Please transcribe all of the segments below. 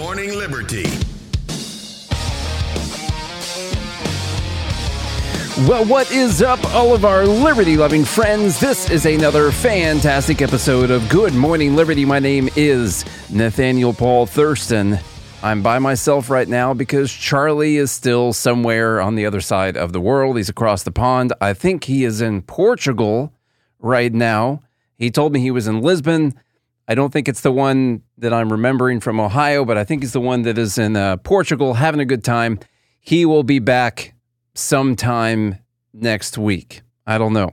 Morning Liberty. Well, what is up, all of our liberty loving friends? This is another fantastic episode of Good Morning Liberty. My name is Nathaniel Paul Thurston. I'm by myself right now because Charlie is still somewhere on the other side of the world. He's across the pond. I think he is in Portugal right now. He told me he was in Lisbon. I don't think it's the one that I'm remembering from Ohio, but I think it's the one that is in uh, Portugal having a good time. He will be back sometime next week. I don't know.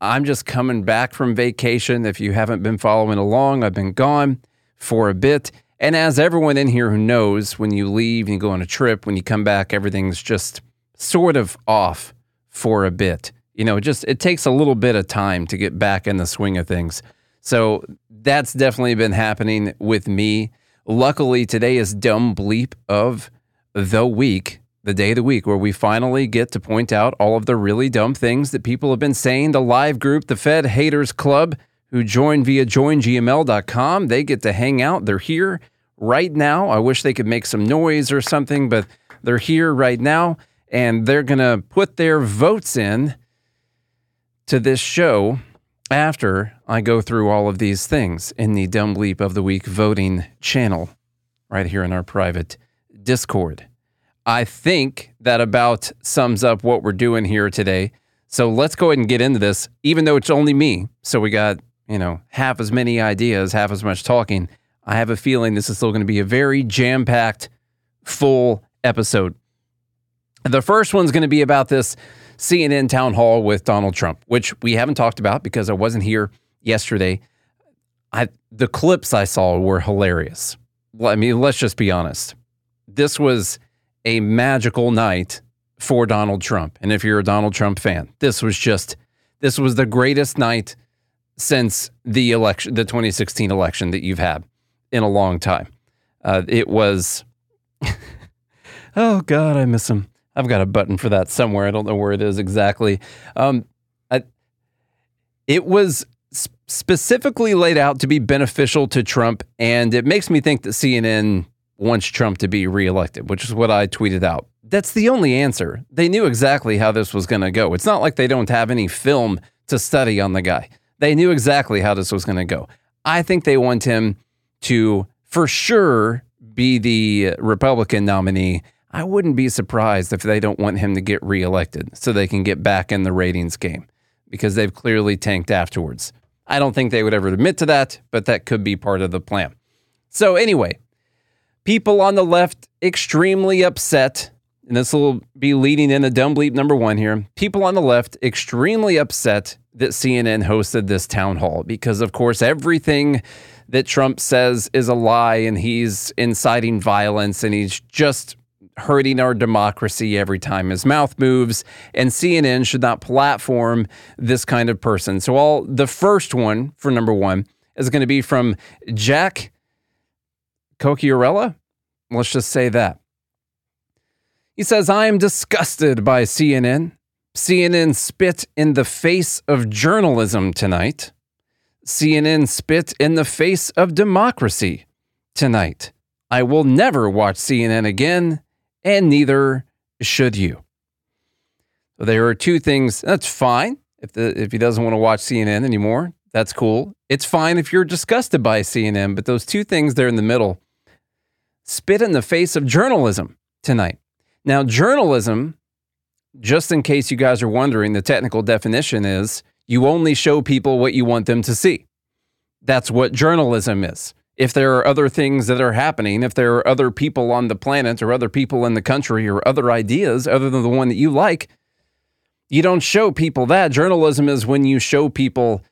I'm just coming back from vacation. If you haven't been following along, I've been gone for a bit. And as everyone in here who knows, when you leave and you go on a trip, when you come back, everything's just sort of off for a bit. You know, just it takes a little bit of time to get back in the swing of things. So that's definitely been happening with me. Luckily, today is dumb bleep of the week, the day of the week, where we finally get to point out all of the really dumb things that people have been saying. The live group, the Fed Haters Club, who join via joingml.com, they get to hang out. They're here right now. I wish they could make some noise or something, but they're here right now and they're going to put their votes in to this show after I go through all of these things in the Dumb Bleep of the Week voting channel right here in our private Discord. I think that about sums up what we're doing here today. So let's go ahead and get into this, even though it's only me. So we got, you know, half as many ideas, half as much talking. I have a feeling this is still going to be a very jam packed, full episode. The first one's going to be about this CNN town hall with Donald Trump, which we haven't talked about because I wasn't here yesterday. I the clips I saw were hilarious. I mean, let's just be honest. This was a magical night for Donald Trump. And if you're a Donald Trump fan, this was just this was the greatest night since the election, the 2016 election that you've had in a long time. Uh, it was, oh God, I miss him. I've got a button for that somewhere. I don't know where it is exactly. Um, I, it was specifically laid out to be beneficial to Trump, and it makes me think that CNN wants Trump to be reelected, which is what I tweeted out. That's the only answer. They knew exactly how this was going to go. It's not like they don't have any film to study on the guy. They knew exactly how this was going to go. I think they want him to, for sure, be the Republican nominee I wouldn't be surprised if they don't want him to get reelected so they can get back in the ratings game because they've clearly tanked afterwards. I don't think they would ever admit to that, but that could be part of the plan. So, anyway, people on the left extremely upset, and this will be leading into dumb bleep number one here. People on the left extremely upset that CNN hosted this town hall because, of course, everything that Trump says is a lie and he's inciting violence and he's just hurting our democracy every time his mouth moves, and CNN should not platform this kind of person. So, all the first one for number one is going to be from Jack Cocchiarella. Let's just say that. He says, I am disgusted by CNN. CNN spit in the face of journalism tonight. CNN spit in the face of democracy tonight. I will never watch CNN again and neither should you. So there are two things. That's fine if the if he doesn't want to watch CNN anymore. That's cool. It's fine if you're disgusted by CNN, but those two things there in the middle spit in the face of journalism tonight. Now, journalism, just in case you guys are wondering, the technical definition is you only show people what you want them to see. That's what journalism is if there are other things that are happening, if there are other people on the planet or other people in the country or other ideas other than the one that you like, you don't show people that. Journalism is when you show people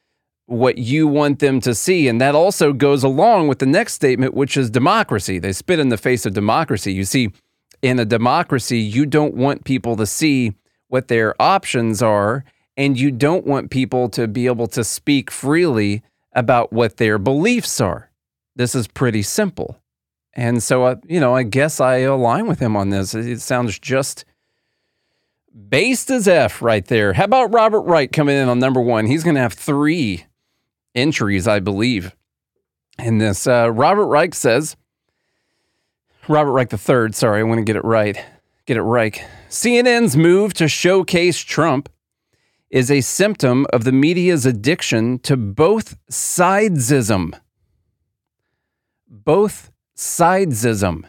what you want them to see. And that also goes along with the next statement, which is democracy. They spit in the face of democracy. You see, in a democracy, you don't want people to see what their options are, and you don't want people to be able to speak freely about what their beliefs are this is pretty simple. And so, uh, you know, I guess I align with him on this. It sounds just based as F right there. How about Robert Wright coming in on number one? He's going to have three entries, I believe. In this, uh, Robert Reich says, Robert Reich III. Sorry, I want to get it right. Get it right. CNN's move to showcase Trump is a symptom of the media's addiction to both sidesism. Both sidesism.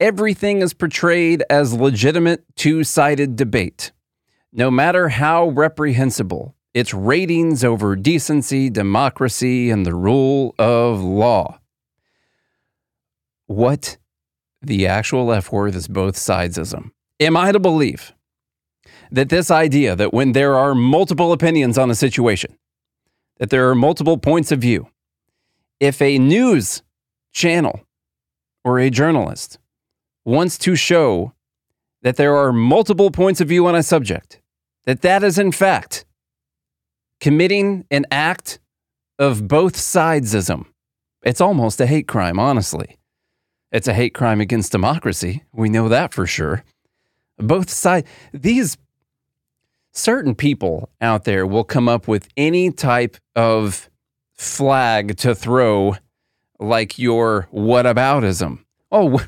Everything is portrayed as legitimate two sided debate. No matter how reprehensible, it's ratings over decency, democracy, and the rule of law. What the actual F word is both sidesism. Am I to believe that this idea that when there are multiple opinions on a situation, that there are multiple points of view, if a news channel or a journalist wants to show that there are multiple points of view on a subject, that that is in fact committing an act of both sidesism. It's almost a hate crime, honestly. It's a hate crime against democracy. We know that for sure. Both sides, these certain people out there will come up with any type of flag to throw, like your whataboutism. Oh,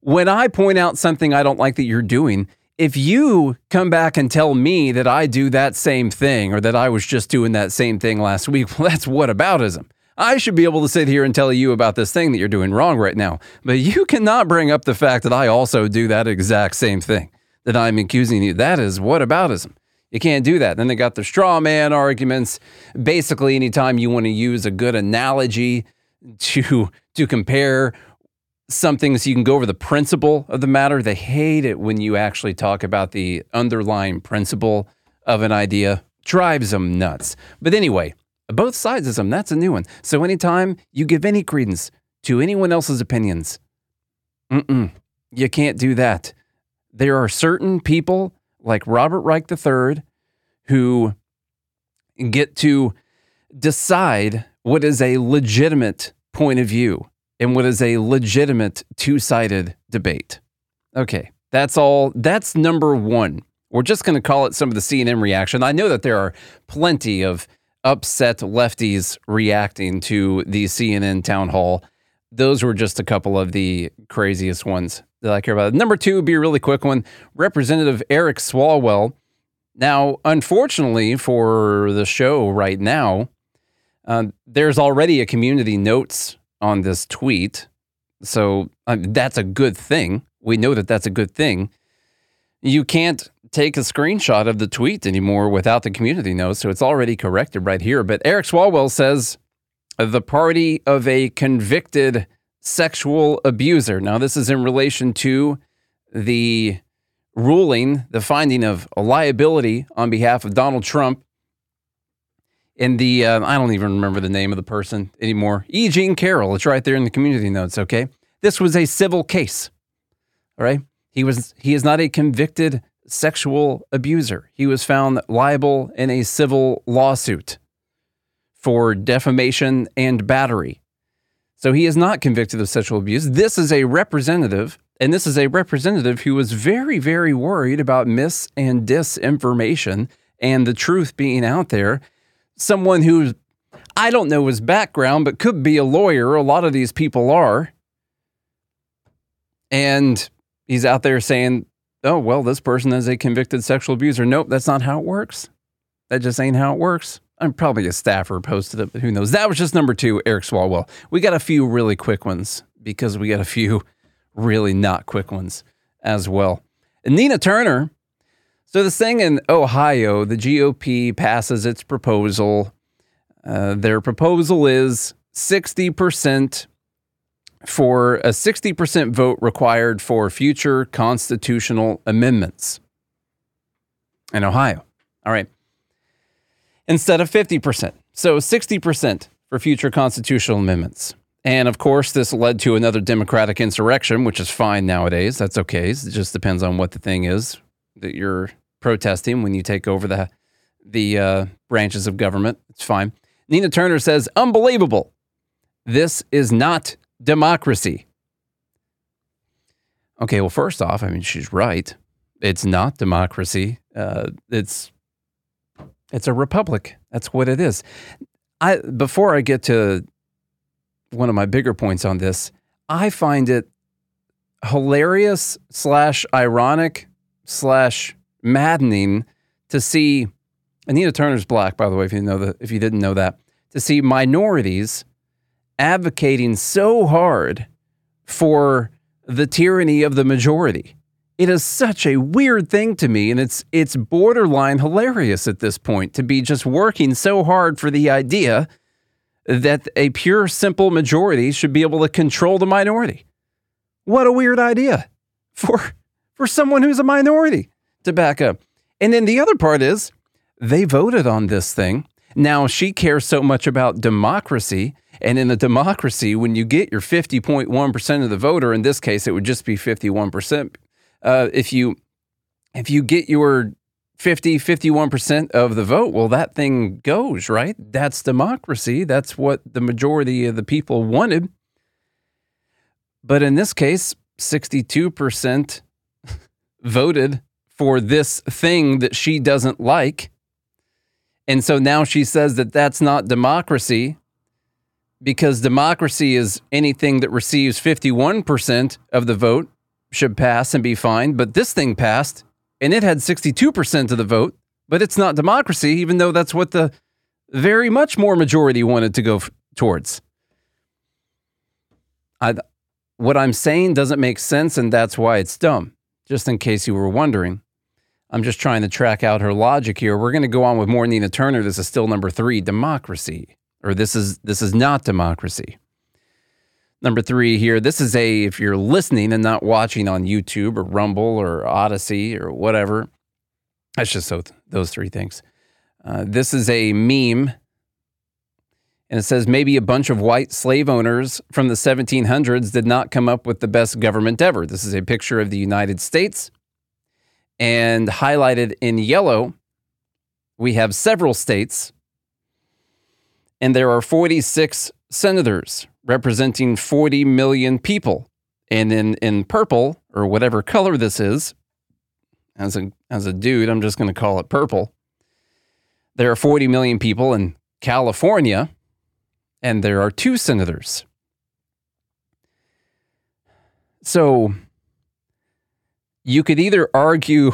when I point out something I don't like that you're doing, if you come back and tell me that I do that same thing or that I was just doing that same thing last week, well, that's whataboutism. I should be able to sit here and tell you about this thing that you're doing wrong right now. But you cannot bring up the fact that I also do that exact same thing that I'm accusing you. That is whataboutism. You can't do that. Then they got the straw man arguments. Basically, anytime you want to use a good analogy to to compare something so you can go over the principle of the matter, they hate it when you actually talk about the underlying principle of an idea. Drives them nuts. But anyway, both sides of them. That's a new one. So anytime you give any credence to anyone else's opinions, mm-mm, you can't do that. There are certain people like Robert Reich III who get to decide what is a legitimate point of view and what is a legitimate two sided debate. Okay, that's all. That's number one. We're just going to call it some of the CNN reaction. I know that there are plenty of upset lefties reacting to the CNN town hall. Those were just a couple of the craziest ones that I care about. Number two would be a really quick one Representative Eric Swalwell. Now, unfortunately for the show right now, uh, there's already a community notes on this tweet. So uh, that's a good thing. We know that that's a good thing. You can't take a screenshot of the tweet anymore without the community notes. so it's already corrected right here. But Eric Swalwell says the party of a convicted sexual abuser. Now, this is in relation to the ruling, the finding of a liability on behalf of Donald Trump in the uh, I don't even remember the name of the person anymore. E. Jean Carroll. It's right there in the community notes. Okay, this was a civil case. All right, he was he is not a convicted sexual abuser. He was found liable in a civil lawsuit for defamation and battery. So he is not convicted of sexual abuse. This is a representative, and this is a representative who was very, very worried about mis and disinformation and the truth being out there. Someone who I don't know his background, but could be a lawyer. A lot of these people are. And he's out there saying oh, well, this person is a convicted sexual abuser. Nope, that's not how it works. That just ain't how it works. I'm probably a staffer posted it, but who knows? That was just number two, Eric Swalwell. We got a few really quick ones because we got a few really not quick ones as well. And Nina Turner. So this thing in Ohio, the GOP passes its proposal. Uh, their proposal is 60% for a 60% vote required for future constitutional amendments in Ohio. All right. Instead of 50%. So 60% for future constitutional amendments. And of course, this led to another Democratic insurrection, which is fine nowadays. That's okay. It just depends on what the thing is that you're protesting when you take over the the uh, branches of government. It's fine. Nina Turner says, "Unbelievable. This is not democracy. Okay, well, first off, I mean, she's right. It's not democracy. Uh, it's it's a republic. That's what it is. I before I get to one of my bigger points on this, I find it hilarious slash ironic slash maddening to see Anita Turner's black, by the way, if you know that if you didn't know that, to see minorities advocating so hard for the tyranny of the majority. It is such a weird thing to me, and it's it's borderline hilarious at this point to be just working so hard for the idea that a pure, simple majority should be able to control the minority. What a weird idea for for someone who's a minority to back up. And then the other part is they voted on this thing. Now she cares so much about democracy. And in a democracy, when you get your 50.1% of the voter, in this case, it would just be 51%. Uh, if you if you get your 50, 51% of the vote, well, that thing goes, right? That's democracy. That's what the majority of the people wanted. But in this case, 62% voted for this thing that she doesn't like. And so now she says that that's not democracy because democracy is anything that receives 51% of the vote should pass and be fine. But this thing passed and it had 62% of the vote, but it's not democracy, even though that's what the very much more majority wanted to go f- towards. I, what I'm saying doesn't make sense, and that's why it's dumb, just in case you were wondering. I'm just trying to track out her logic here. We're going to go on with more Nina Turner. This is still number three, democracy, or this is this is not democracy. Number three here. This is a if you're listening and not watching on YouTube or Rumble or Odysee or whatever. That's just so those three things. Uh, this is a meme, and it says maybe a bunch of white slave owners from the 1700s did not come up with the best government ever. This is a picture of the United States and highlighted in yellow, we have several states, and there are 46 senators representing 40 million people. And in, in purple, or whatever color this is, as a, as a dude, I'm just going to call it purple. There are 40 million people in California, and there are two senators. So you could either argue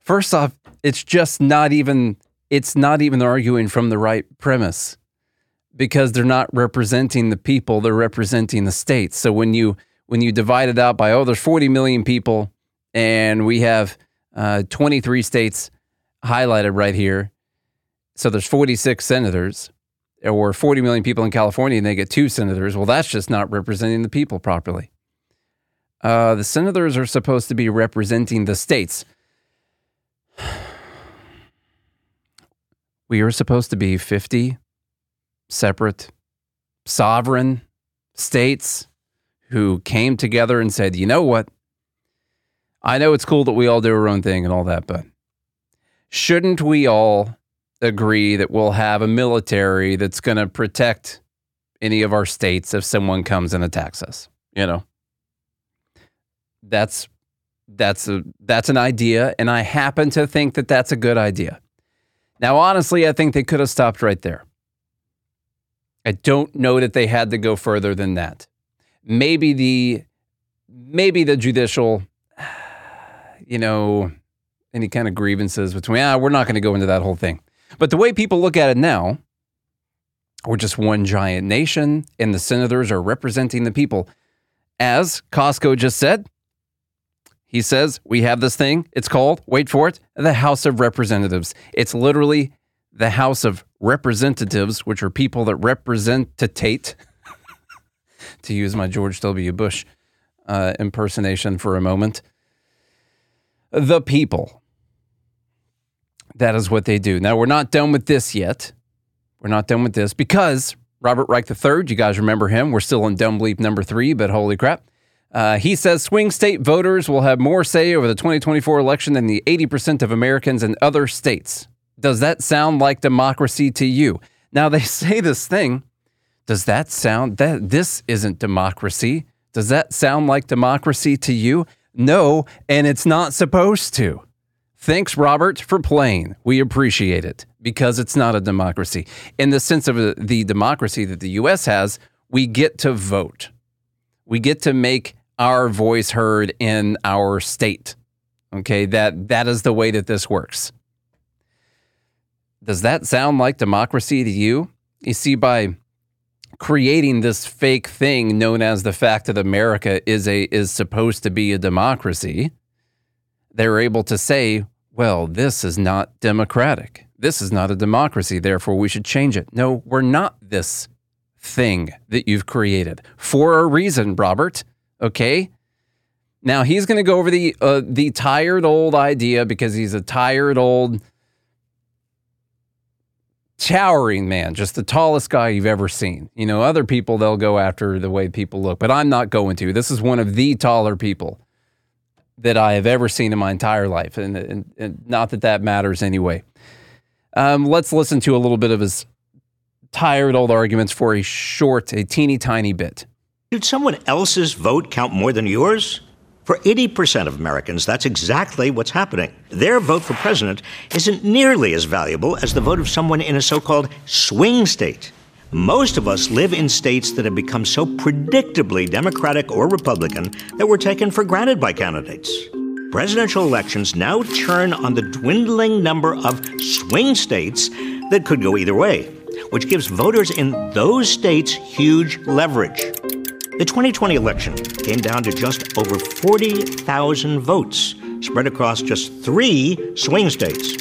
first off it's just not even it's not even arguing from the right premise because they're not representing the people they're representing the states. So when you when you divide it out by oh there's 40 million people and we have uh, 23 states highlighted right here. So there's 46 senators or 40 million people in california and they get two senators. Well that's just not representing the people properly. Uh, the senators are supposed to be representing the states. We are supposed to be 50 separate sovereign states who came together and said, you know what? I know it's cool that we all do our own thing and all that, but shouldn't we all agree that we'll have a military that's going to protect any of our states if someone comes and attacks us? You know? that's that's a that's an idea and i happen to think that that's a good idea now honestly i think they could have stopped right there i don't know that they had to go further than that maybe the maybe the judicial you know any kind of grievances between ah we're not going to go into that whole thing but the way people look at it now we're just one giant nation and the senators are representing the people as costco just said he says, We have this thing. It's called, wait for it, the House of Representatives. It's literally the House of Representatives, which are people that representate, to use my George W. Bush uh, impersonation for a moment, the people. That is what they do. Now, we're not done with this yet. We're not done with this because Robert Reich III, you guys remember him. We're still in dumb bleep number three, but holy crap. Uh, he says swing state voters will have more say over the 2024 election than the 80% of Americans in other states. Does that sound like democracy to you? Now they say this thing. Does that sound that this isn't democracy? Does that sound like democracy to you? No, and it's not supposed to. Thanks, Robert, for playing. We appreciate it because it's not a democracy. In the sense of uh, the democracy that the US has, we get to vote We get to make our voice heard in our state. Okay, that that is the way that this works. Does that sound like democracy to you? You see, by creating this fake thing known as the fact that America is a is supposed to be a democracy, they're able to say, well, this is not democratic. This is not a democracy, therefore we should change it. No, we're not this thing that you've created for a reason, Robert. Okay? Now he's going to go over the uh, the tired old idea because he's a tired old towering man, just the tallest guy you've ever seen. You know, other people they'll go after the way people look, but I'm not going to. This is one of the taller people that I have ever seen in my entire life, and, and, and not that that matters anyway. Um, let's listen to a little bit of his tired old arguments for a short, a teeny tiny bit. Did someone else's vote count more than yours? For 80% of Americans, that's exactly what's happening. Their vote for president isn't nearly as valuable as the vote of someone in a so called swing state. Most of us live in states that have become so predictably Democratic or Republican that we're taken for granted by candidates. Presidential elections now turn on the dwindling number of swing states that could go either way, which gives voters in those states huge leverage. The 2020 election came down to just over 40,000 votes, spread across just three swing states.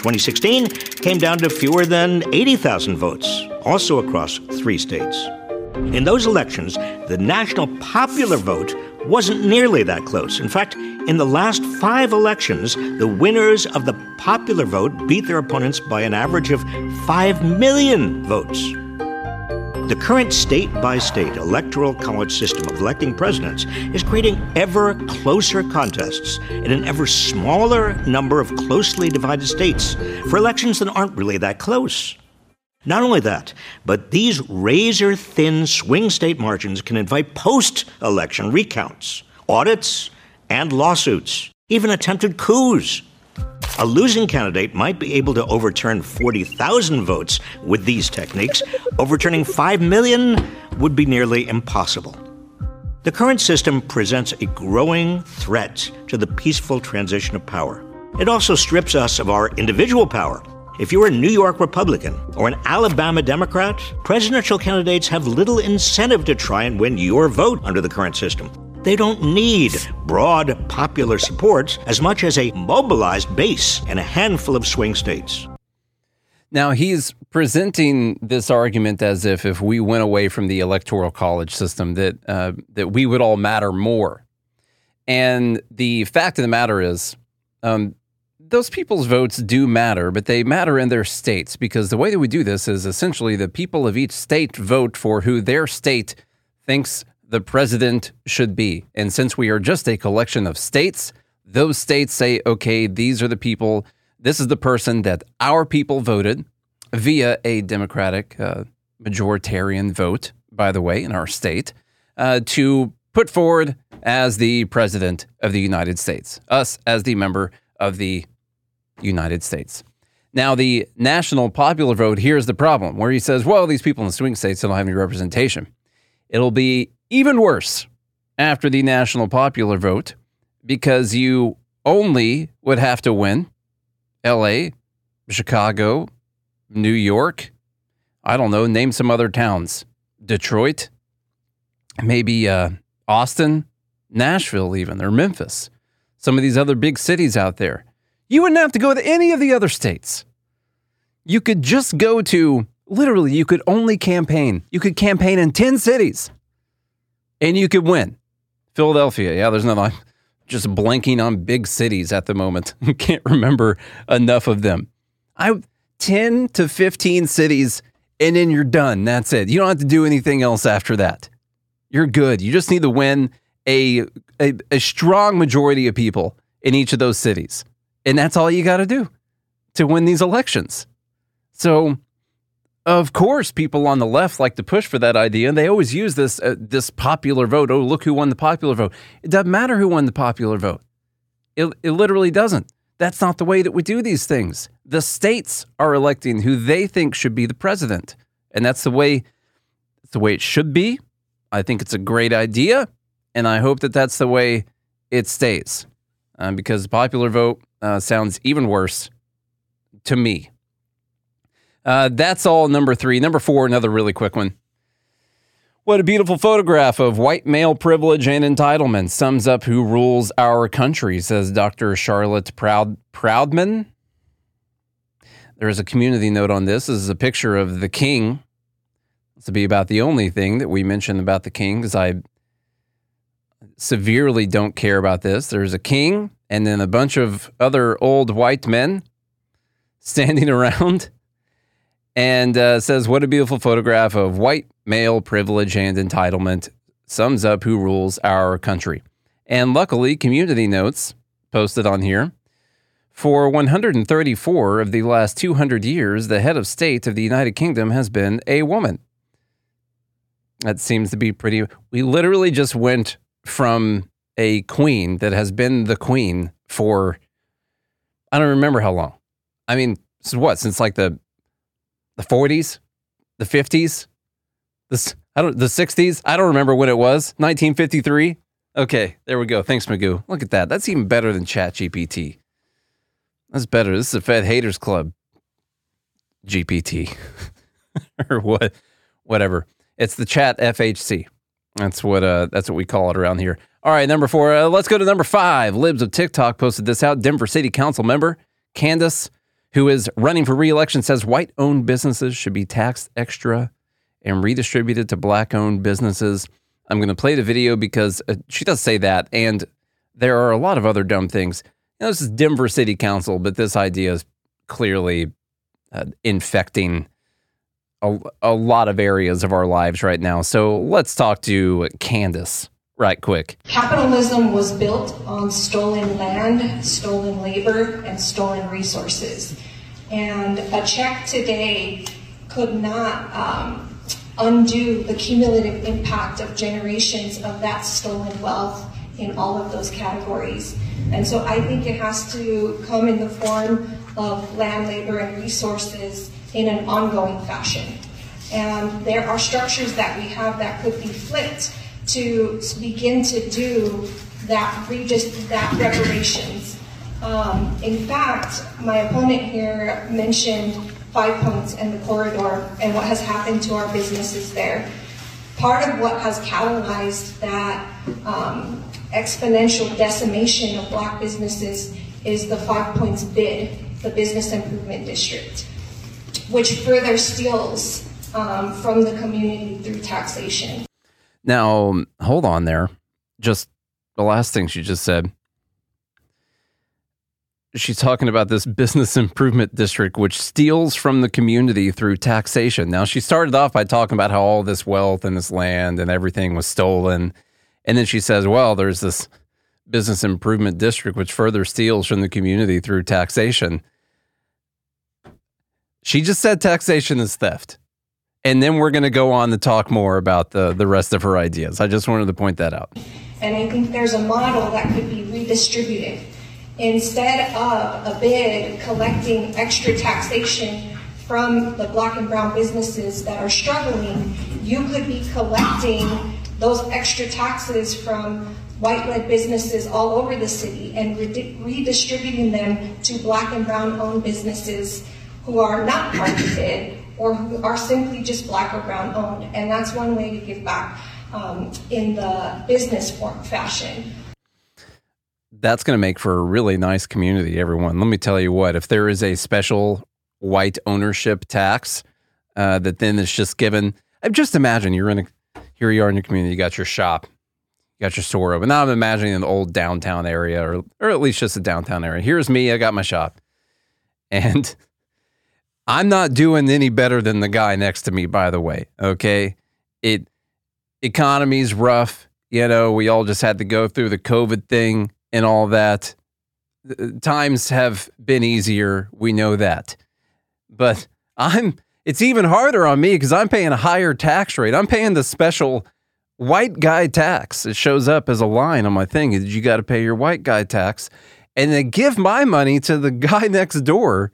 2016 came down to fewer than 80,000 votes, also across three states. In those elections, the national popular vote wasn't nearly that close. In fact, in the last five elections, the winners of the popular vote beat their opponents by an average of 5 million votes. The current state by state electoral college system of electing presidents is creating ever closer contests in an ever smaller number of closely divided states for elections that aren't really that close. Not only that, but these razor thin swing state margins can invite post election recounts, audits, and lawsuits, even attempted coups. A losing candidate might be able to overturn 40,000 votes with these techniques. Overturning 5 million would be nearly impossible. The current system presents a growing threat to the peaceful transition of power. It also strips us of our individual power. If you're a New York Republican or an Alabama Democrat, presidential candidates have little incentive to try and win your vote under the current system. They don't need broad popular support as much as a mobilized base in a handful of swing states. Now he's presenting this argument as if if we went away from the electoral college system that uh, that we would all matter more. And the fact of the matter is, um, those people's votes do matter, but they matter in their states because the way that we do this is essentially the people of each state vote for who their state thinks the president should be. And since we are just a collection of states, those states say, okay, these are the people, this is the person that our people voted via a Democratic uh, majoritarian vote, by the way, in our state, uh, to put forward as the president of the United States, us as the member of the United States. Now, the national popular vote, here's the problem where he says, well, these people in the swing states don't have any representation. It'll be even worse after the national popular vote because you only would have to win LA, Chicago, New York. I don't know, name some other towns. Detroit, maybe uh, Austin, Nashville, even, or Memphis. Some of these other big cities out there. You wouldn't have to go to any of the other states. You could just go to, literally, you could only campaign. You could campaign in 10 cities and you could win. Philadelphia, yeah, there's nothing. I'm just blanking on big cities at the moment. Can't remember enough of them. I 10 to 15 cities, and then you're done. That's it. You don't have to do anything else after that. You're good. You just need to win a, a, a strong majority of people in each of those cities. And that's all you got to do to win these elections. So of course, people on the left like to push for that idea, and they always use this uh, this popular vote. Oh, look who won the popular vote. It doesn't matter who won the popular vote. It, it literally doesn't. That's not the way that we do these things. The states are electing who they think should be the president, and that's the way that's the way it should be. I think it's a great idea, and I hope that that's the way it stays uh, because popular vote uh, sounds even worse to me. Uh, that's all number three. Number four, another really quick one. What a beautiful photograph of white male privilege and entitlement sums up who rules our country, says Dr. Charlotte Proud Proudman. There is a community note on this. This is a picture of the king. This be about the only thing that we mention about the king because I severely don't care about this. There's a king and then a bunch of other old white men standing around and uh, says, What a beautiful photograph of white male privilege and entitlement sums up who rules our country. And luckily, community notes posted on here. For 134 of the last 200 years, the head of state of the United Kingdom has been a woman. That seems to be pretty. We literally just went from a queen that has been the queen for, I don't remember how long. I mean, what, since like the the 40s, the 50s, the, I don't, the 60s. I don't remember when it was. 1953. Okay, there we go. Thanks, Magoo. Look at that. That's even better than ChatGPT. That's better. This is a Fed Haters Club GPT or what, whatever. It's the Chat FHC. That's what uh, that's what we call it around here. All right, number four. Uh, let's go to number five. Libs of TikTok posted this out. Denver City Council member Candace who is running for reelection, says white owned businesses should be taxed extra and redistributed to black owned businesses. I'm going to play the video because uh, she does say that. And there are a lot of other dumb things. You know, this is Denver City Council, but this idea is clearly uh, infecting a, a lot of areas of our lives right now. So let's talk to Candace right quick. Capitalism was built on stolen land, stolen labor, and stolen resources. And a check today could not um, undo the cumulative impact of generations of that stolen wealth in all of those categories. And so I think it has to come in the form of land, labor, and resources in an ongoing fashion. And there are structures that we have that could be flipped to begin to do that, that reparations. Um, in fact, my opponent here mentioned Five Points and the corridor and what has happened to our businesses there. Part of what has catalyzed that um, exponential decimation of black businesses is the Five Points bid, the Business Improvement District, which further steals um, from the community through taxation. Now, hold on there. Just the last thing she just said. She's talking about this business improvement district, which steals from the community through taxation. Now, she started off by talking about how all this wealth and this land and everything was stolen. And then she says, well, there's this business improvement district, which further steals from the community through taxation. She just said taxation is theft and then we're going to go on to talk more about the, the rest of her ideas. I just wanted to point that out. And I think there's a model that could be redistributed. Instead of a bid collecting extra taxation from the black and brown businesses that are struggling, you could be collecting those extra taxes from white led businesses all over the city and redistributing them to black and brown owned businesses who are not part of the bid or who are simply just black or brown owned. And that's one way to give back um, in the business form fashion. That's going to make for a really nice community, everyone. Let me tell you what, if there is a special white ownership tax uh, that then is just given, uh, just imagine you're in a, here you are in your community, you got your shop, you got your store open. Now I'm imagining an old downtown area or, or at least just a downtown area. Here's me, I got my shop. And I'm not doing any better than the guy next to me, by the way. Okay. It economy's rough. You know, we all just had to go through the COVID thing and all that. Uh, times have been easier. We know that. But I'm it's even harder on me because I'm paying a higher tax rate. I'm paying the special white guy tax. It shows up as a line on my thing. You got to pay your white guy tax. And then give my money to the guy next door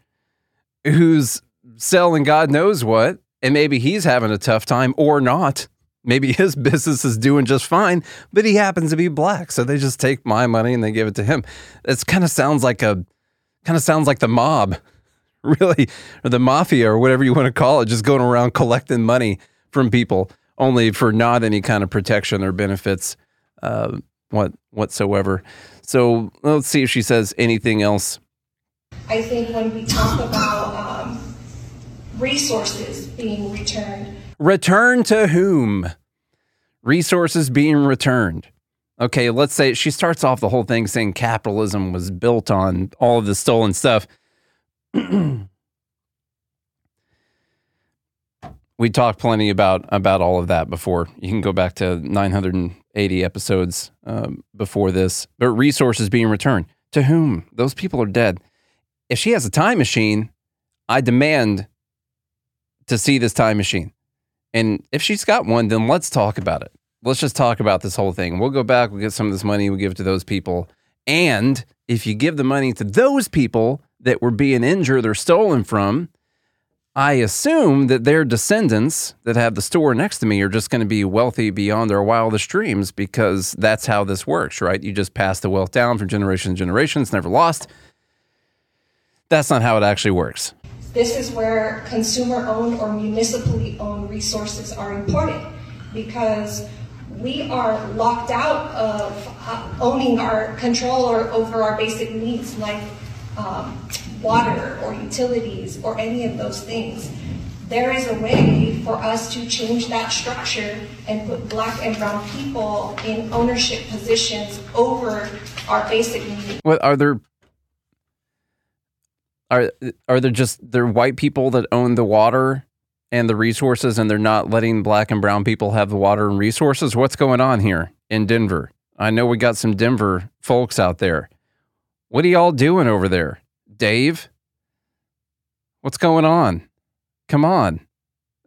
who's selling God knows what, and maybe he's having a tough time or not. Maybe his business is doing just fine, but he happens to be black, so they just take my money and they give it to him. It kind of sounds like a kind of sounds like the mob, really, or the mafia or whatever you want to call it, just going around collecting money from people only for not any kind of protection or benefits uh, what whatsoever. So let's see if she says anything else. I think when we talk about um, resources being returned, return to whom? Resources being returned. Okay, let's say she starts off the whole thing saying capitalism was built on all of the stolen stuff. we talked plenty about about all of that before. You can go back to 980 episodes um, before this. But resources being returned to whom? Those people are dead. If she has a time machine, I demand to see this time machine. And if she's got one, then let's talk about it. Let's just talk about this whole thing. We'll go back, we'll get some of this money, we'll give it to those people. And if you give the money to those people that were being injured or stolen from, I assume that their descendants that have the store next to me are just going to be wealthy beyond their wildest dreams because that's how this works, right? You just pass the wealth down from generation to generation, it's never lost. That's not how it actually works. This is where consumer owned or municipally owned resources are important because we are locked out of uh, owning our control or over our basic needs like um, water or utilities or any of those things. There is a way for us to change that structure and put black and brown people in ownership positions over our basic needs. What are there? Are are there just there white people that own the water and the resources, and they're not letting black and brown people have the water and resources? What's going on here in Denver? I know we got some Denver folks out there. What are y'all doing over there? Dave? What's going on? Come on.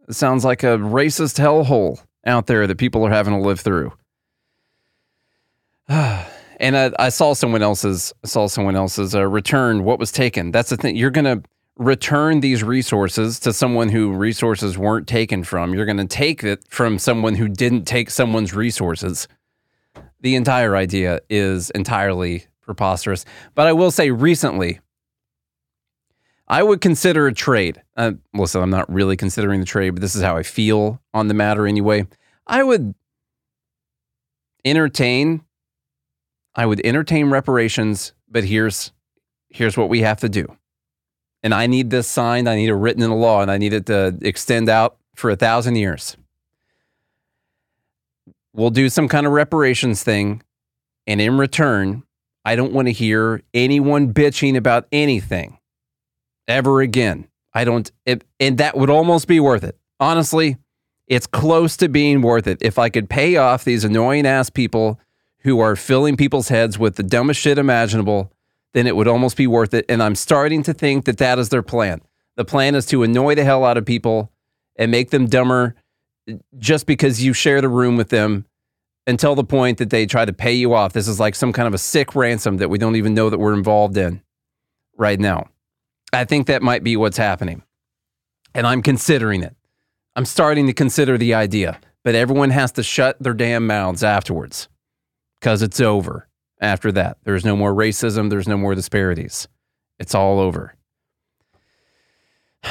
It sounds like a racist hellhole out there that people are having to live through. and I, I, saw someone else's saw someone else's uh, return what was taken. That's the thing. You're going to return these resources to someone who resources weren't taken from. You're going to take it from someone who didn't take someone's resources. The entire idea is entirely preposterous. But I will say recently, I would consider a trade. Uh, listen, I'm not really considering the trade, but this is how I feel on the matter anyway. I would entertain I would entertain reparations, but here's here's what we have to do. And I need this signed, I need it written in a law, and I need it to extend out for a thousand years. We'll do some kind of reparations thing, and in return, I don't want to hear anyone bitching about anything ever again. I don't, it, and that would almost be worth it. Honestly, it's close to being worth it. If I could pay off these annoying ass people who are filling people's heads with the dumbest shit imaginable, then it would almost be worth it. And I'm starting to think that that is their plan. The plan is to annoy the hell out of people and make them dumber just because you share the room with them until the point that they try to pay you off. This is like some kind of a sick ransom that we don't even know that we're involved in right now. I think that might be what's happening. And I'm considering it. I'm starting to consider the idea, but everyone has to shut their damn mouths afterwards because it's over after that. There's no more racism, there's no more disparities. It's all over.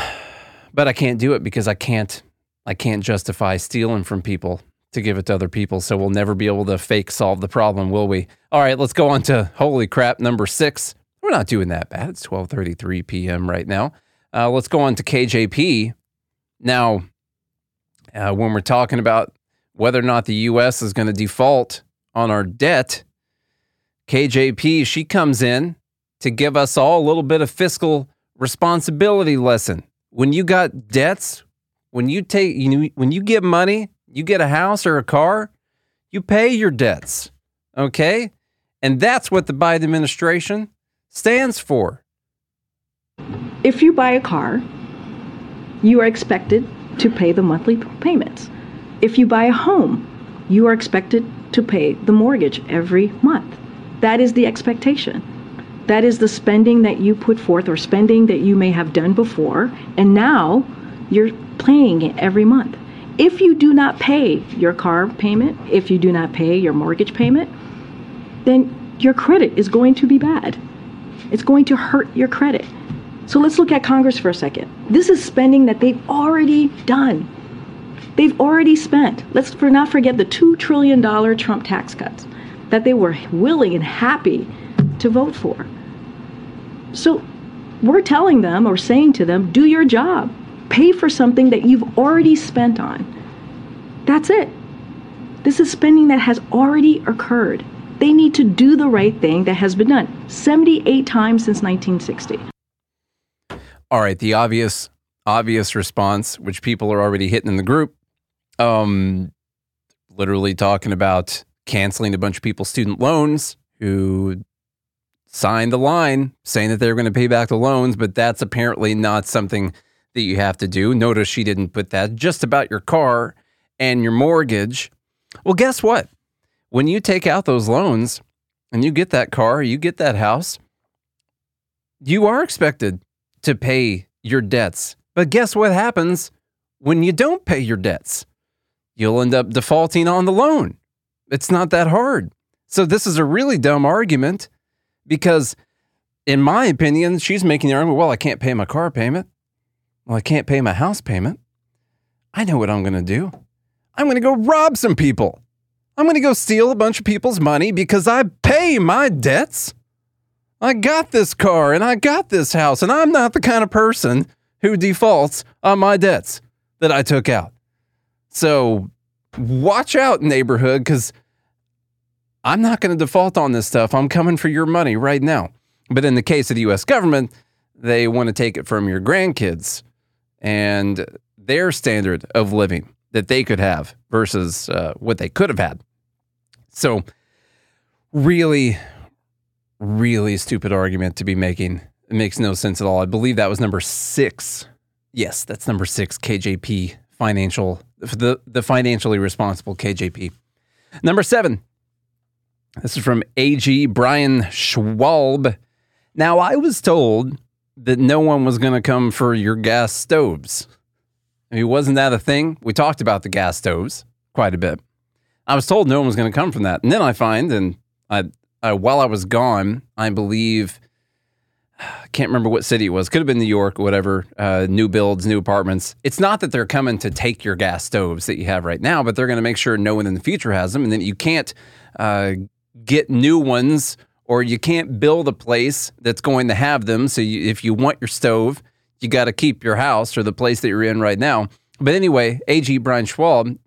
But I can't do it because I can't I can't justify stealing from people to give it to other people. So we'll never be able to fake solve the problem, will we? All right, let's go on to holy crap number 6. We're not doing that bad. It's 12:33 p.m. right now. Uh, let's go on to KJP. Now, uh, when we're talking about whether or not the U.S. is going to default on our debt, KJP she comes in to give us all a little bit of fiscal responsibility lesson. When you got debts, when you take you when you get money, you get a house or a car, you pay your debts. Okay? And that's what the Biden administration stands for. If you buy a car, you are expected to pay the monthly payments. If you buy a home, you are expected to pay the mortgage every month. That is the expectation. That is the spending that you put forth or spending that you may have done before, and now you're paying it every month. if you do not pay your car payment, if you do not pay your mortgage payment, then your credit is going to be bad. It's going to hurt your credit. So let's look at Congress for a second. This is spending that they've already done. They've already spent. Let's for not forget the $2 trillion Trump tax cuts that they were willing and happy to vote for. So we're telling them or saying to them, do your job. Pay for something that you've already spent on. That's it. This is spending that has already occurred. They need to do the right thing that has been done 78 times since 1960. All right, the obvious obvious response, which people are already hitting in the group, um, literally talking about canceling a bunch of people's student loans who signed the line saying that they were going to pay back the loans, but that's apparently not something that you have to do. Notice she didn't put that just about your car and your mortgage. Well, guess what? When you take out those loans and you get that car, you get that house, you are expected to pay your debts. But guess what happens when you don't pay your debts? You'll end up defaulting on the loan. It's not that hard. So, this is a really dumb argument because, in my opinion, she's making the argument well, I can't pay my car payment. Well, I can't pay my house payment. I know what I'm going to do. I'm going to go rob some people. I'm going to go steal a bunch of people's money because I pay my debts. I got this car and I got this house, and I'm not the kind of person who defaults on my debts that I took out. So watch out, neighborhood, because I'm not going to default on this stuff. I'm coming for your money right now. But in the case of the US government, they want to take it from your grandkids and their standard of living that they could have versus uh, what they could have had. So, really, really stupid argument to be making. It makes no sense at all. I believe that was number six. Yes, that's number six, KJP financial, the, the financially responsible KJP. Number seven, this is from AG Brian Schwalb. Now, I was told that no one was going to come for your gas stoves. I mean, wasn't that a thing? We talked about the gas stoves quite a bit. I was told no one was going to come from that. And then I find, and I, I, while I was gone, I believe, I can't remember what city it was, could have been New York whatever, uh, new builds, new apartments. It's not that they're coming to take your gas stoves that you have right now, but they're going to make sure no one in the future has them. And then you can't uh, get new ones or you can't build a place that's going to have them. So you, if you want your stove, you got to keep your house or the place that you're in right now. But anyway, AG Brian Schwab,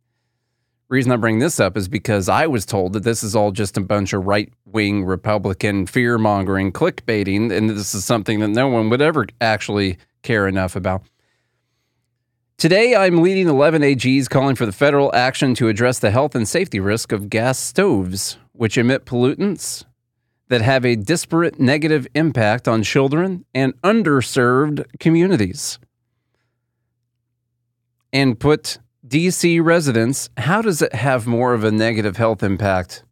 reason I bring this up is because I was told that this is all just a bunch of right wing Republican fear mongering, clickbaiting, and this is something that no one would ever actually care enough about. Today, I'm leading 11 AGs calling for the federal action to address the health and safety risk of gas stoves, which emit pollutants that have a disparate negative impact on children and underserved communities. And put DC residents, how does it have more of a negative health impact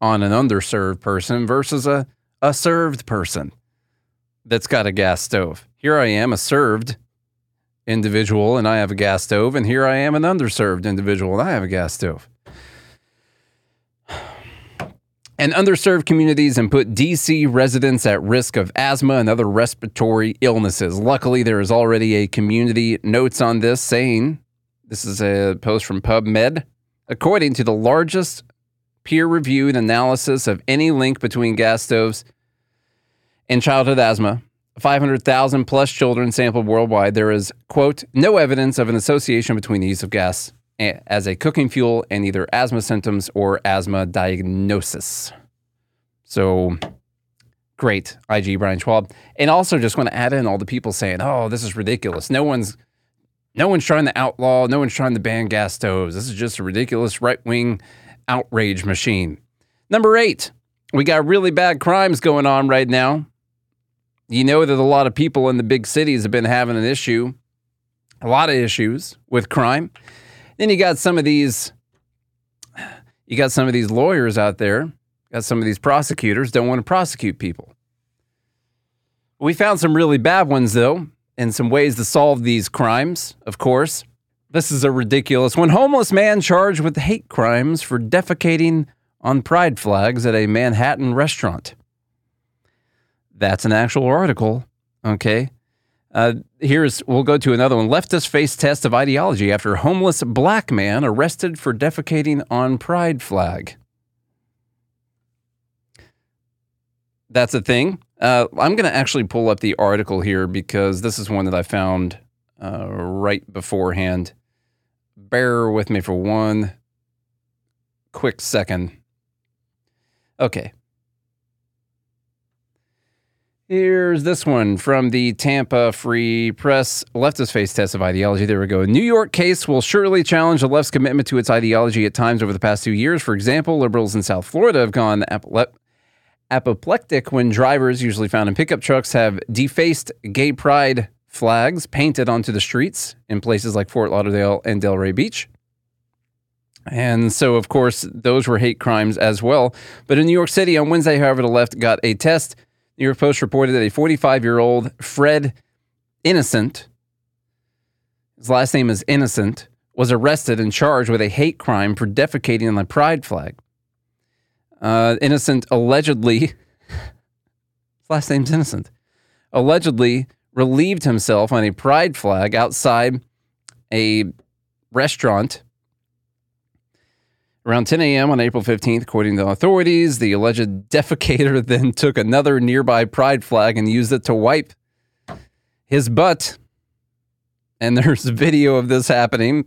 on an underserved person versus a, a served person that's got a gas stove? Here I am, a served individual, and I have a gas stove, and here I am, an underserved individual, and I have a gas stove and underserved communities and put DC residents at risk of asthma and other respiratory illnesses. Luckily, there is already a community notes on this saying this is a post from PubMed. According to the largest peer reviewed analysis of any link between gas stoves and childhood asthma, 500,000 plus children sampled worldwide, there is, quote, no evidence of an association between the use of gas as a cooking fuel and either asthma symptoms or asthma diagnosis. So great, IG Brian Schwab. And also just want to add in all the people saying, oh, this is ridiculous. No one's no one's trying to outlaw, no one's trying to ban gas stoves. This is just a ridiculous right-wing outrage machine. Number eight, we got really bad crimes going on right now. You know that a lot of people in the big cities have been having an issue, a lot of issues with crime. Then you got some of these, you got some of these lawyers out there, got some of these prosecutors don't want to prosecute people. We found some really bad ones though, and some ways to solve these crimes, of course. This is a ridiculous one. Homeless man charged with hate crimes for defecating on pride flags at a Manhattan restaurant. That's an actual article. Okay. Uh, here's we'll go to another one. Leftist face test of ideology after homeless black man arrested for defecating on pride flag. That's a thing. Uh, I'm going to actually pull up the article here because this is one that I found uh, right beforehand. Bear with me for one quick second. Okay. Here's this one from the Tampa Free Press leftist face test of ideology. There we go. A New York case will surely challenge the left's commitment to its ideology at times over the past two years. For example, liberals in South Florida have gone apoplectic when drivers, usually found in pickup trucks, have defaced gay pride flags painted onto the streets in places like Fort Lauderdale and Delray Beach. And so, of course, those were hate crimes as well. But in New York City on Wednesday, however, the left got a test. New York Post reported that a 45 year old Fred Innocent, his last name is Innocent, was arrested and charged with a hate crime for defecating on the pride flag. Uh, innocent allegedly, his last name's Innocent, allegedly relieved himself on a pride flag outside a restaurant around 10 a.m. on April 15th. According to authorities, the alleged defecator then took another nearby pride flag and used it to wipe his butt. And there's video of this happening.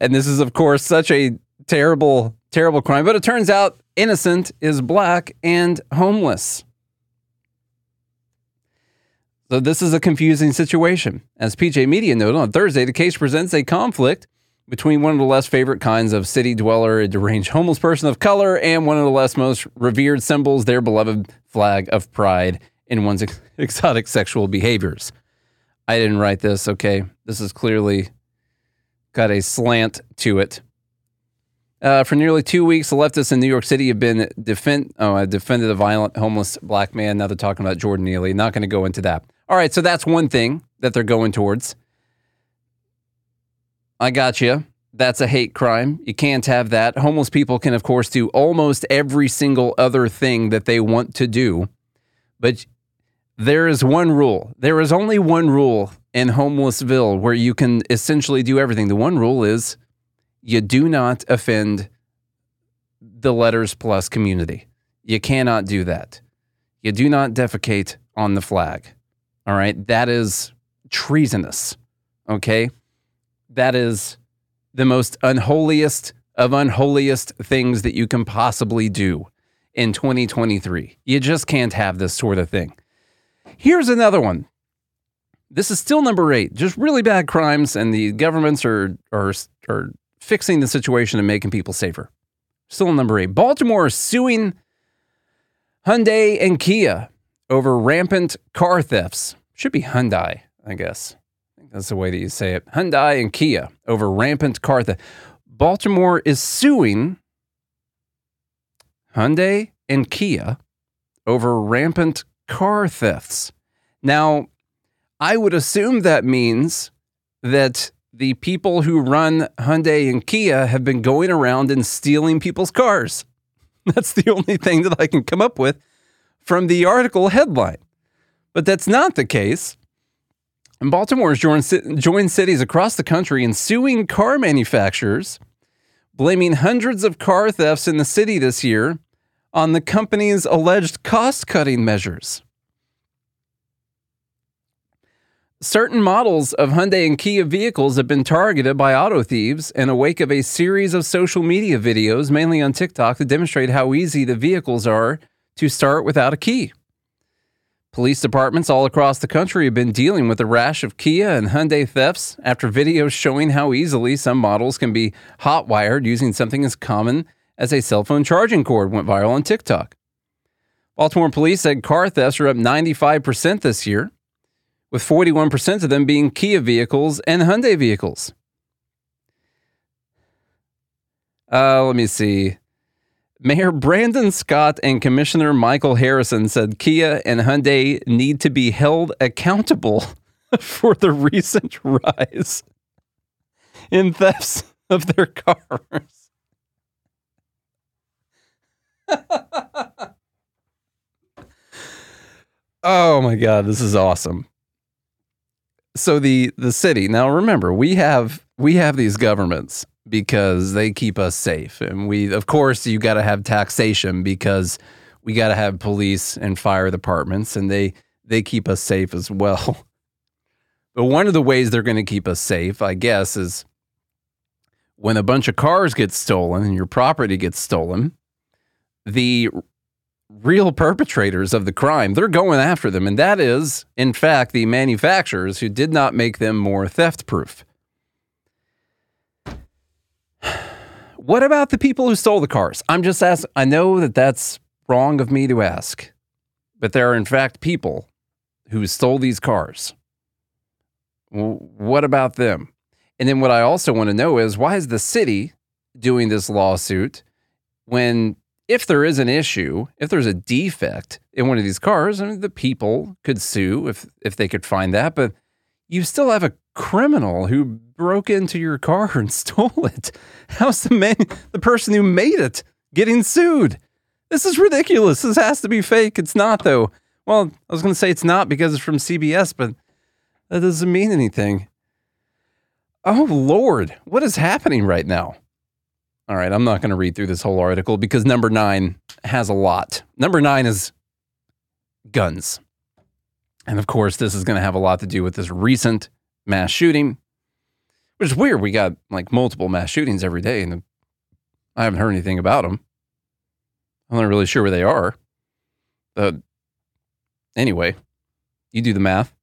And this is, of course, such a terrible, terrible crime. But it turns out innocent is black and homeless. So this is a confusing situation. As PJ Media noted on Thursday, the case presents a conflict between one of the less favorite kinds of city dweller, a deranged homeless person of color, and one of the less most revered symbols, their beloved flag of pride in one's ex- exotic sexual behaviors. I didn't write this, okay? This is clearly got a slant to it. Uh, for nearly two weeks, the leftists in New York City have been defend oh, I defended a violent homeless black man. Now they're talking about Jordan Neely. Not going to go into that. All right, so that's one thing that they're going towards. I got you. That's a hate crime. You can't have that. Homeless people can, of course, do almost every single other thing that they want to do. But there is one rule. There is only one rule in Homelessville where you can essentially do everything. The one rule is you do not offend the letters plus community. You cannot do that. You do not defecate on the flag. All right. That is treasonous. Okay. That is the most unholiest of unholiest things that you can possibly do in 2023. You just can't have this sort of thing. Here's another one. This is still number eight. Just really bad crimes, and the governments are are are fixing the situation and making people safer. Still number eight. Baltimore is suing Hyundai and Kia over rampant car thefts. Should be Hyundai, I guess. That's the way that you say it. Hyundai and Kia over rampant car theft. Baltimore is suing Hyundai and Kia over rampant car thefts. Now, I would assume that means that the people who run Hyundai and Kia have been going around and stealing people's cars. That's the only thing that I can come up with from the article headline. But that's not the case. And Baltimore has joined, joined cities across the country in suing car manufacturers, blaming hundreds of car thefts in the city this year on the company's alleged cost cutting measures. Certain models of Hyundai and Kia vehicles have been targeted by auto thieves in a wake of a series of social media videos, mainly on TikTok, that demonstrate how easy the vehicles are to start without a key. Police departments all across the country have been dealing with a rash of Kia and Hyundai thefts after videos showing how easily some models can be hotwired using something as common as a cell phone charging cord went viral on TikTok. Baltimore police said car thefts are up 95% this year, with 41% of them being Kia vehicles and Hyundai vehicles. Uh, let me see. Mayor Brandon Scott and Commissioner Michael Harrison said Kia and Hyundai need to be held accountable for the recent rise in thefts of their cars. oh my god, this is awesome. So the the city. Now remember, we have we have these governments because they keep us safe. And we of course you got to have taxation because we got to have police and fire departments and they they keep us safe as well. But one of the ways they're going to keep us safe, I guess, is when a bunch of cars get stolen and your property gets stolen, the real perpetrators of the crime, they're going after them. And that is, in fact, the manufacturers who did not make them more theft proof. What about the people who stole the cars? I'm just asking. I know that that's wrong of me to ask, but there are, in fact, people who stole these cars. What about them? And then what I also want to know is why is the city doing this lawsuit when if there is an issue, if there's a defect in one of these cars, I mean, the people could sue if if they could find that, but you still have a criminal who broke into your car and stole it. How's the man, the person who made it, getting sued? This is ridiculous. This has to be fake. It's not though. Well, I was going to say it's not because it's from CBS, but that doesn't mean anything. Oh Lord, what is happening right now? All right, I'm not going to read through this whole article because number nine has a lot. Number nine is guns. And of course, this is going to have a lot to do with this recent mass shooting, which is weird. We got like multiple mass shootings every day, and I haven't heard anything about them. I'm not really sure where they are. But anyway, you do the math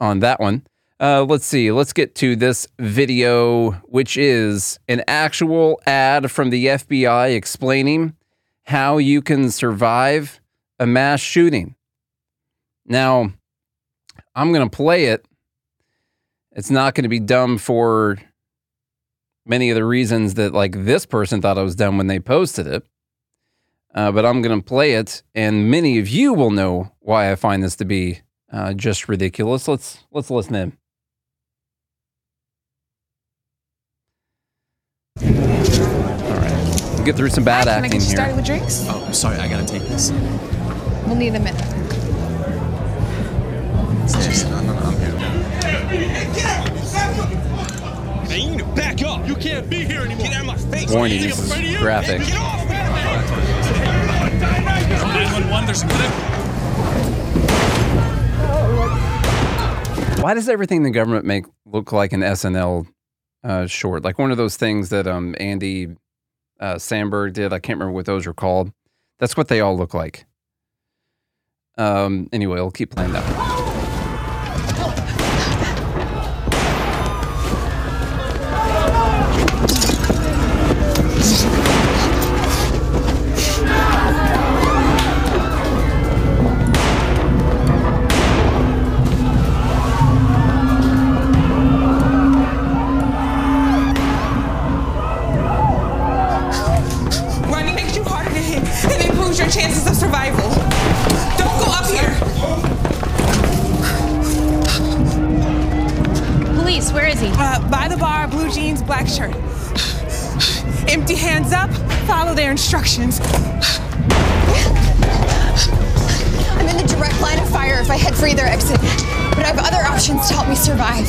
on that one. Uh, let's see. Let's get to this video, which is an actual ad from the FBI explaining how you can survive a mass shooting. Now, I'm going to play it. It's not going to be dumb for many of the reasons that, like, this person thought I was dumb when they posted it. Uh, but I'm going to play it, and many of you will know why I find this to be uh, just ridiculous. Let's let's listen in. All right, we'll get through some bad Hi, can I acting get you here. started with drinks? Oh, sorry, I gotta take this. We'll need a minute. Jason, no, no, no, I'm here. You need to back up. You can't be here anymore. Get out of my face. Warning, this is graphic. Get off, man. 911, there's a. Why does everything the government make look like an SNL uh, short? Like one of those things that um, Andy uh, Samberg did. I can't remember what those are called. That's what they all look like. Um, anyway, I'll keep playing that. Their instructions. I'm in the direct line of fire if I head for either exit, but I have other options to help me survive.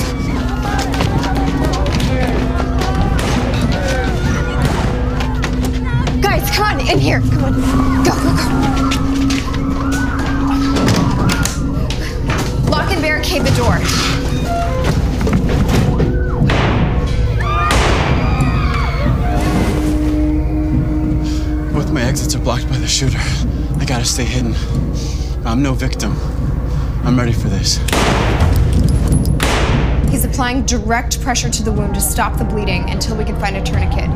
Guys, come on, in here. Come on. Go, go, go. Lock and barricade the door. Exits are blocked by the shooter. I gotta stay hidden. I'm no victim. I'm ready for this. He's applying direct pressure to the wound to stop the bleeding until we can find a tourniquet.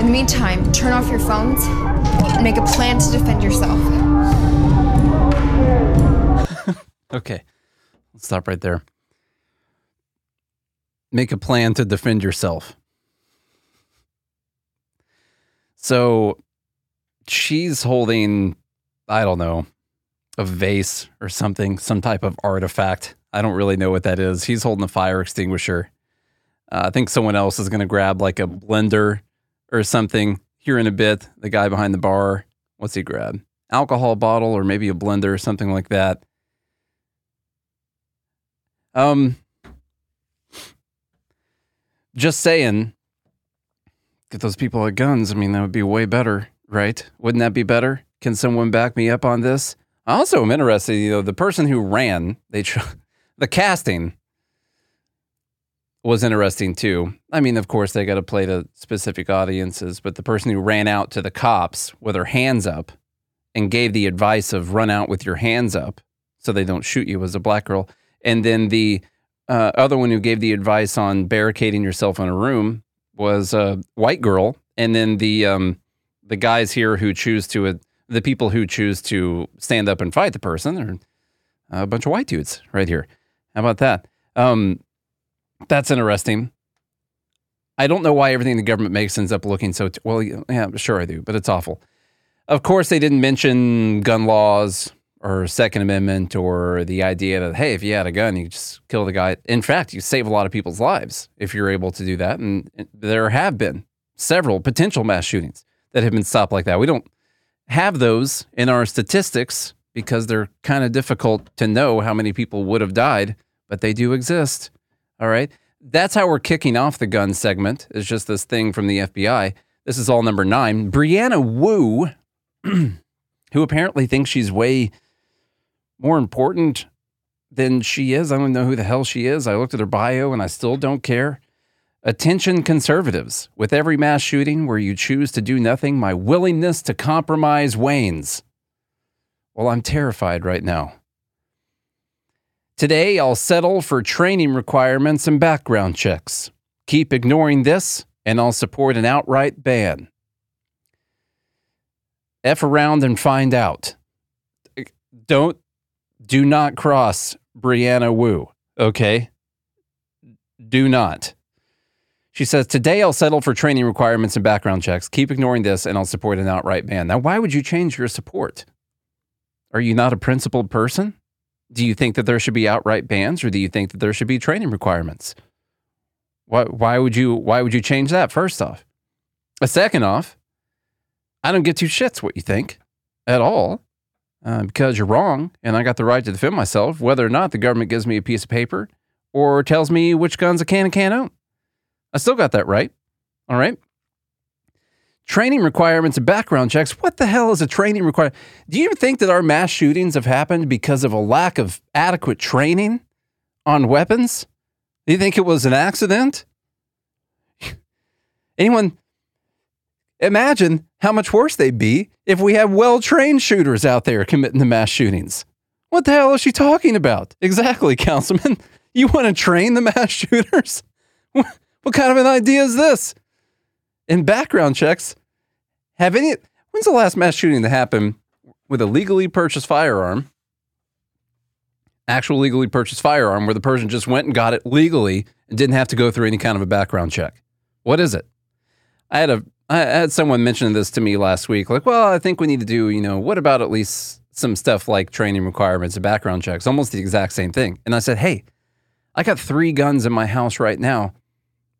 In the meantime, turn off your phones and make a plan to defend yourself. Okay, let's stop right there. Make a plan to defend yourself. So she's holding, I don't know, a vase or something, some type of artifact. I don't really know what that is. He's holding a fire extinguisher. Uh, I think someone else is going to grab like a blender or something here in a bit. The guy behind the bar, what's he grab? Alcohol bottle or maybe a blender or something like that. Um, just saying, get those people with guns. I mean, that would be way better, right? Wouldn't that be better? Can someone back me up on this? I also am interested, you know, the person who ran, they the casting was interesting too. I mean, of course, they got to play to specific audiences, but the person who ran out to the cops with her hands up and gave the advice of run out with your hands up so they don't shoot you was a black girl. And then the uh, other one who gave the advice on barricading yourself in a room was a white girl. And then the um, the guys here who choose to, uh, the people who choose to stand up and fight the person are a bunch of white dudes right here. How about that? Um, that's interesting. I don't know why everything the government makes ends up looking so. T- well, yeah, sure I do, but it's awful. Of course, they didn't mention gun laws or Second Amendment or the idea that hey, if you had a gun, you just kill the guy. In fact, you save a lot of people's lives if you're able to do that. And there have been several potential mass shootings that have been stopped like that. We don't have those in our statistics because they're kind of difficult to know how many people would have died, but they do exist. All right. That's how we're kicking off the gun segment. It's just this thing from the FBI. This is all number nine. Brianna Wu, who apparently thinks she's way more important than she is. I don't know who the hell she is. I looked at her bio and I still don't care. Attention conservatives. With every mass shooting where you choose to do nothing, my willingness to compromise wanes. Well, I'm terrified right now. Today, I'll settle for training requirements and background checks. Keep ignoring this, and I'll support an outright ban. F around and find out. Don't, do not cross Brianna Wu, okay? Do not. She says, Today I'll settle for training requirements and background checks. Keep ignoring this, and I'll support an outright ban. Now, why would you change your support? Are you not a principled person? Do you think that there should be outright bans, or do you think that there should be training requirements? Why, why would you why would you change that? First off, a second off, I don't get two shits what you think at all, uh, because you're wrong, and I got the right to defend myself, whether or not the government gives me a piece of paper or tells me which guns I can and can't own. I still got that right. All right training requirements and background checks. What the hell is a training requirement? Do you think that our mass shootings have happened because of a lack of adequate training on weapons? Do you think it was an accident? Anyone imagine how much worse they'd be if we had well trained shooters out there committing the mass shootings? What the hell is she talking about? Exactly, Councilman. You want to train the mass shooters? What kind of an idea is this? in background checks, have any? When's the last mass shooting that happened with a legally purchased firearm? Actual legally purchased firearm where the person just went and got it legally and didn't have to go through any kind of a background check. What is it? I had a I had someone mention this to me last week. Like, well, I think we need to do, you know, what about at least some stuff like training requirements and background checks? Almost the exact same thing. And I said, hey, I got three guns in my house right now.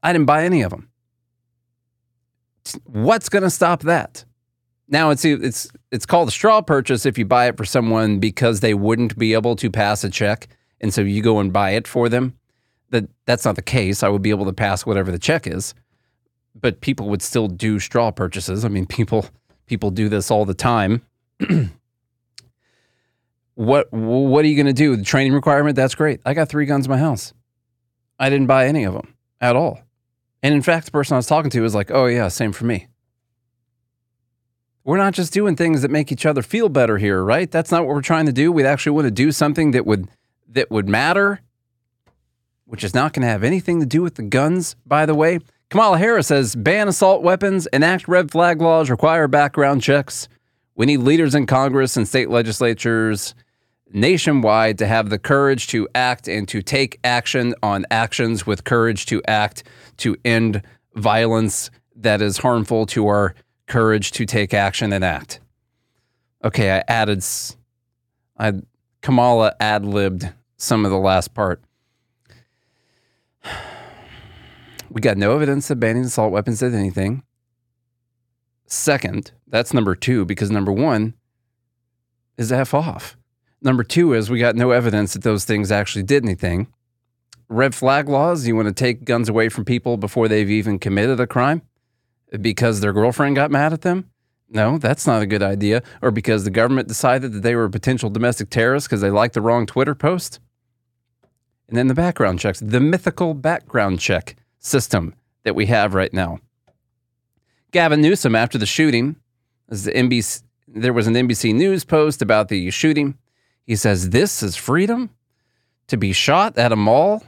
I didn't buy any of them what's going to stop that? Now it's it's it's called a straw purchase if you buy it for someone because they wouldn't be able to pass a check, and so you go and buy it for them. That that's not the case. I would be able to pass whatever the check is, but people would still do straw purchases. I mean, people people do this all the time. what what are you going to do? The training requirement? That's great. I got three guns in my house. I didn't buy any of them at all. And in fact, the person I was talking to was like, oh, yeah, same for me. We're not just doing things that make each other feel better here, right? That's not what we're trying to do. We actually want to do something that would that would matter, which is not going to have anything to do with the guns, by the way. Kamala Harris says ban assault weapons, enact red flag laws, require background checks. We need leaders in Congress and state legislatures nationwide to have the courage to act and to take action on actions with courage to act to end violence that is harmful to our courage to take action and act. Okay, I added, I Kamala ad libbed some of the last part. We got no evidence that banning assault weapons did anything. Second, that's number two, because number one is F off. Number two is we got no evidence that those things actually did anything. Red flag laws, you want to take guns away from people before they've even committed a crime because their girlfriend got mad at them? No, that's not a good idea. Or because the government decided that they were a potential domestic terrorist because they liked the wrong Twitter post? And then the background checks, the mythical background check system that we have right now. Gavin Newsom, after the shooting, the NBC, there was an NBC News post about the shooting. He says, This is freedom to be shot at a mall,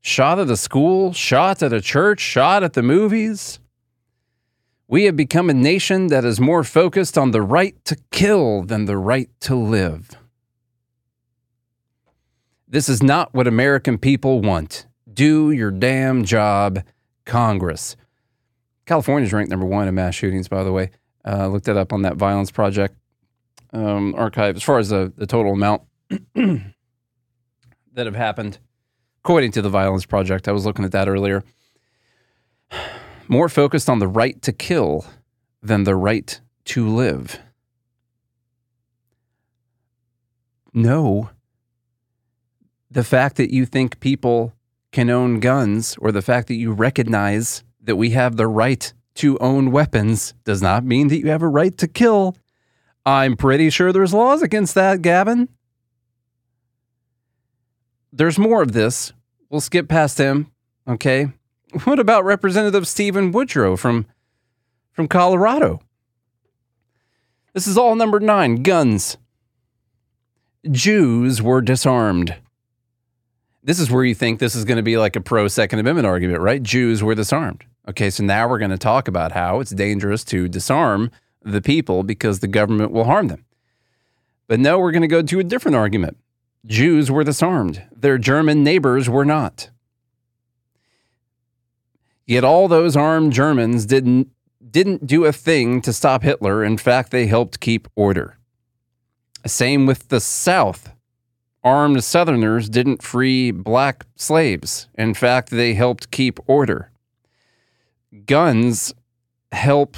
shot at a school, shot at a church, shot at the movies. We have become a nation that is more focused on the right to kill than the right to live. This is not what American people want. Do your damn job, Congress. California's ranked number one in mass shootings, by the way. Uh, looked that up on that Violence Project um, archive as far as the, the total amount that have happened, according to the Violence Project. I was looking at that earlier. More focused on the right to kill than the right to live. No. The fact that you think people can own guns or the fact that you recognize that we have the right to own weapons does not mean that you have a right to kill. I'm pretty sure there's laws against that, Gavin. There's more of this. We'll skip past him. Okay. What about Representative Steven Woodrow from, from Colorado? This is all number nine guns. Jews were disarmed. This is where you think this is going to be like a pro Second Amendment argument, right? Jews were disarmed. Okay, so now we're going to talk about how it's dangerous to disarm the people because the government will harm them. But no, we're going to go to a different argument. Jews were disarmed, their German neighbors were not. Yet all those armed Germans didn't, didn't do a thing to stop Hitler. In fact, they helped keep order. Same with the South. Armed Southerners didn't free black slaves. In fact, they helped keep order guns help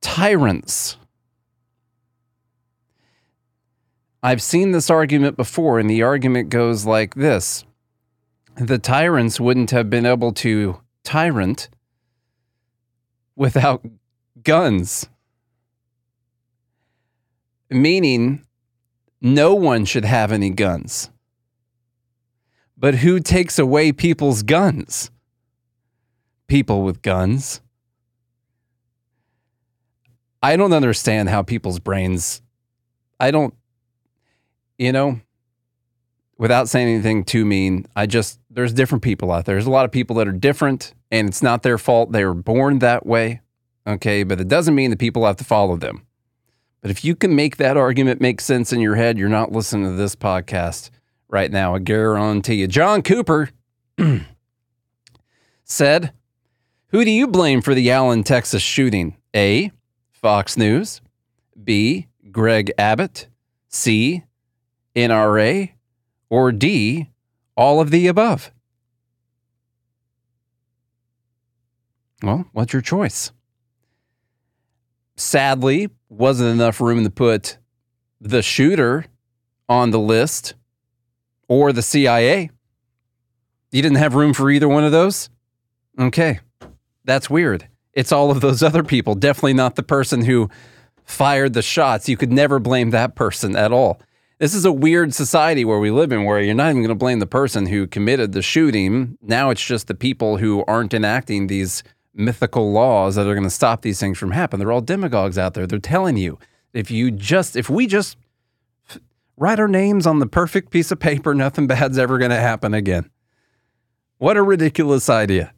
tyrants. I've seen this argument before, and the argument goes like this The tyrants wouldn't have been able to tyrant without guns. Meaning, no one should have any guns. But who takes away people's guns? people with guns. I don't understand how people's brains, I don't, you know, without saying anything too mean, I just, there's different people out there. There's a lot of people that are different and it's not their fault. They were born that way. Okay. But it doesn't mean that people have to follow them. But if you can make that argument make sense in your head, you're not listening to this podcast right now. I guarantee you. Jon Cooper said, who do you blame for the Allen, Texas shooting? A. Fox News. B. Greg Abbott. C. NRA. Or D. All of the above? Well, what's your choice? Sadly, wasn't enough room to put the shooter on the list or the CIA. You didn't have room for either one of those? Okay. That's weird. It's all of those other people, definitely not the person who fired the shots. You could never blame that person at all. This is a weird society where we live in where you're not even going to blame the person who committed the shooting. Now it's just the people who aren't enacting these mythical laws that are going to stop these things from happening. They're all demagogues out there. They're telling you if you just if we just write our names on the perfect piece of paper, nothing bad's ever going to happen again. What a ridiculous idea.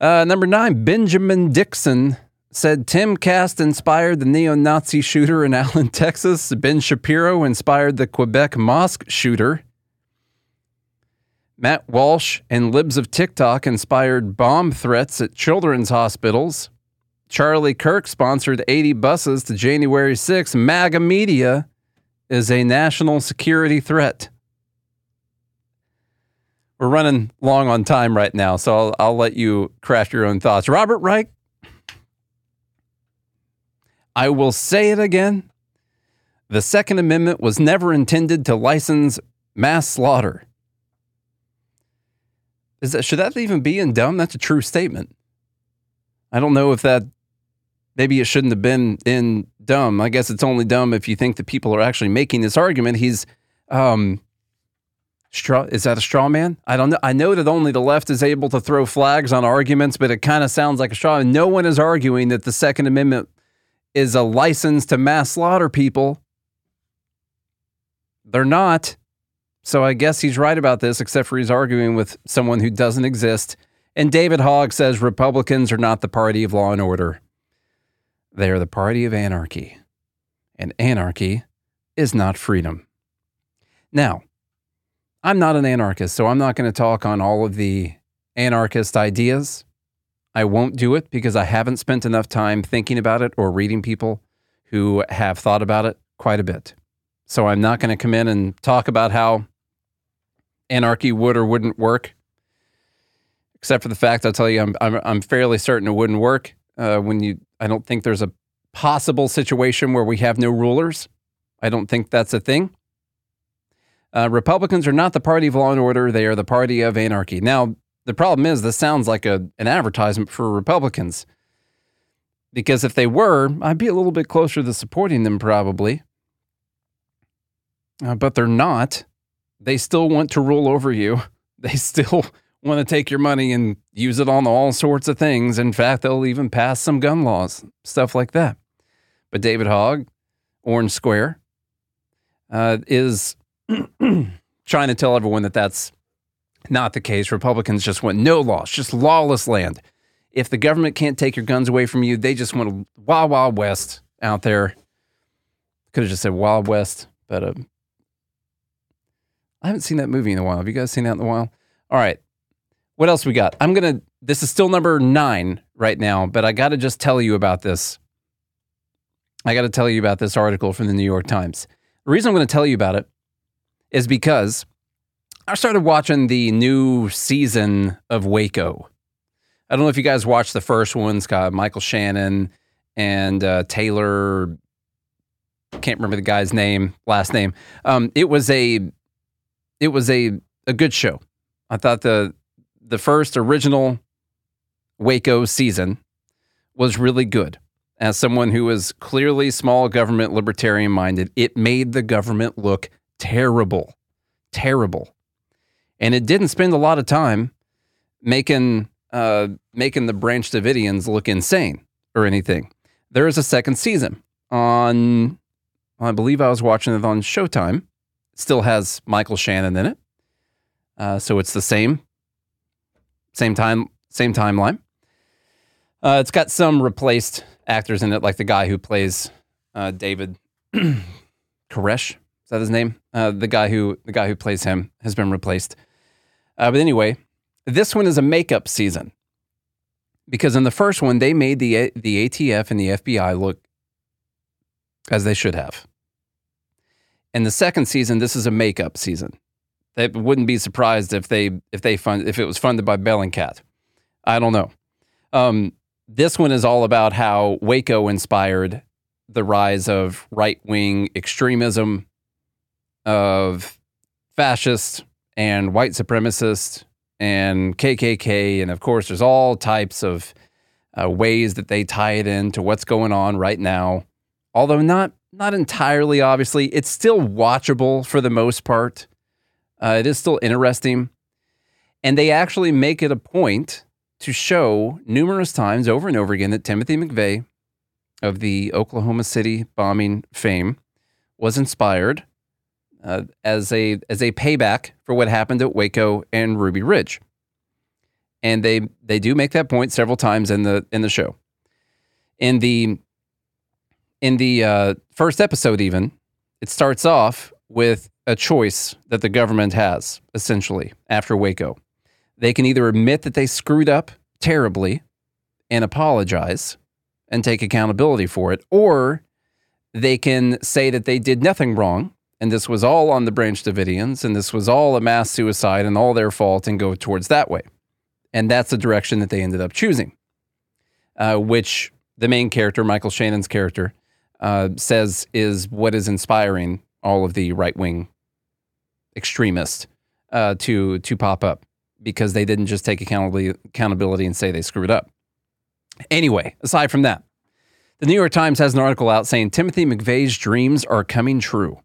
Uh, number nine, Benjamin Dixon said Timcast inspired the neo Nazi shooter in Allen, Texas. Ben Shapiro inspired the Quebec mosque shooter. Matt Walsh and Libs of TikTok inspired bomb threats at children's hospitals. Charlie Kirk sponsored 80 buses to January 6. MAGA media is a national security threat. We're running long on time right now, so I'll, I'll let you craft your own thoughts. Robert Reich, I will say it again. The Second Amendment was never intended to license mass slaughter. Is that should that even be in dumb? That's a true statement. I don't know if that maybe it shouldn't have been in dumb. I guess it's only dumb if you think that people are actually making this argument. He's um straw is that a straw man? I don't know. I know that only the left is able to throw flags on arguments, but it kind of sounds like a straw. Man. No one is arguing that the Second Amendment is a license to mass slaughter people. They're not. So I guess he's right about this, except for he's arguing with someone who doesn't exist. And David Hogg says Republicans are not the party of law and order. They are the party of anarchy. And anarchy is not freedom. Now, I'm not an anarchist, so I'm not going to talk on all of the anarchist ideas. I won't do it because I haven't spent enough time thinking about it or reading people who have thought about it quite a bit. So I'm not going to come in and talk about how anarchy would or wouldn't work. Except for the fact I'll tell you, I'm I'm, I'm fairly certain it wouldn't work. Uh, when you, I don't think there's a possible situation where we have no rulers. I don't think that's a thing. Uh, Republicans are not the party of law and order; they are the party of anarchy. Now, the problem is, this sounds like a an advertisement for Republicans. Because if they were, I'd be a little bit closer to supporting them, probably. Uh, but they're not they still want to rule over you. They still want to take your money and use it on all sorts of things. In fact, they'll even pass some gun laws, stuff like that. But David Hogg, Orange Square, uh, is trying to tell everyone that that's not the case. Republicans just want no laws, just lawless land. If the government can't take your guns away from you, they just want a wild, wild west out there. Could have just said Wild West, but uh, I haven't seen that movie in a while. Have you guys seen that in a while? All right. What else we got? I'm going to, this is still number nine right now, but I got to just tell you about this. I got to tell you about this article from the New York Times. The reason I'm going to tell you about it is because I started watching the new season of Waco. I don't know if you guys watched the first one. It's got Michael Shannon and uh, Taylor. Can't remember the guy's name, last name. Um, it was a it was a a good show. I thought the the first original Waco season was really good. As someone who is clearly small government libertarian minded, it made the government look terrible, terrible, and it didn't spend a lot of time making uh, making the Branch Davidians look insane or anything. There is a second season on. I believe I was watching it on Showtime still has Michael Shannon in it. Uh, so it's the same, same time, same timeline. Uh, it's got some replaced actors in it, like the guy who plays uh, David Koresh. Is that his name? Uh, the guy who the guy who plays him has been replaced. Uh, but anyway, this one is a makeup season because in the first one they made the the ATF and the FBI look as they should have. In the second season, this is a makeup season. They wouldn't be surprised if they if they fund if it was funded by Bellingcat. I don't know. Um, this one is all about how Waco inspired the rise of right wing extremism, of fascist and white supremacist and KKK, and of course, there's all types of uh, ways that they tie it into what's going on right now. Although not not entirely, obviously. It's still watchable for the most part. Uh, it is still interesting. And they actually make it a point to show numerous times over and over again that Timothy McVeigh of the Oklahoma City bombing fame was inspired uh, as a as a payback for what happened at Waco and Ruby Ridge. And they they do make that point several times in the in the show. In the in the uh, first episode, even, it starts off with a choice that the government has, essentially, after Waco. They can either admit that they screwed up terribly and apologize and take accountability for it, or they can say that they did nothing wrong and this was all on the Branch Davidians, and this was all a mass suicide and all their fault, and go towards that way. And that's the direction that they ended up choosing, uh, which the main character, Michael Shannon's character, uh, says is what is inspiring all of the right wing extremists uh, to to pop up because they didn't just take accountability accountability and say they screwed up. Anyway, aside from that, the New York Times has an article out saying Timothy McVeigh's dreams are coming true.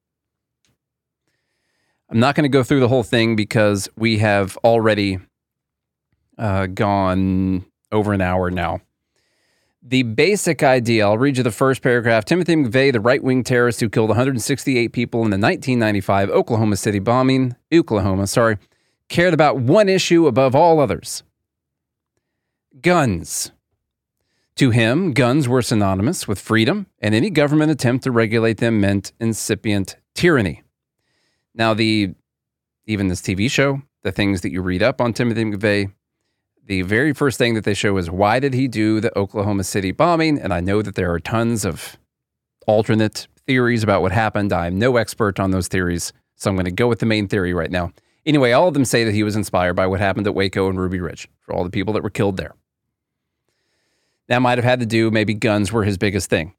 I'm not going to go through the whole thing because we have already uh, gone over an hour now. The basic idea, I'll read you the first paragraph. Timothy McVeigh, the right wing terrorist who killed 168 people in the 1995 Oklahoma City bombing, Oklahoma, sorry, cared about one issue above all others guns. To him, guns were synonymous with freedom, and any government attempt to regulate them meant incipient tyranny. Now, the even this TV show, the things that you read up on Timothy McVeigh, the very first thing that they show is why did he do the Oklahoma City bombing? And I know that there are tons of alternate theories about what happened. I'm no expert on those theories, so I'm going to go with the main theory right now. Anyway, all of them say that he was inspired by what happened at Waco and Ruby Ridge for all the people that were killed there. That might have had to do, maybe guns were his biggest thing.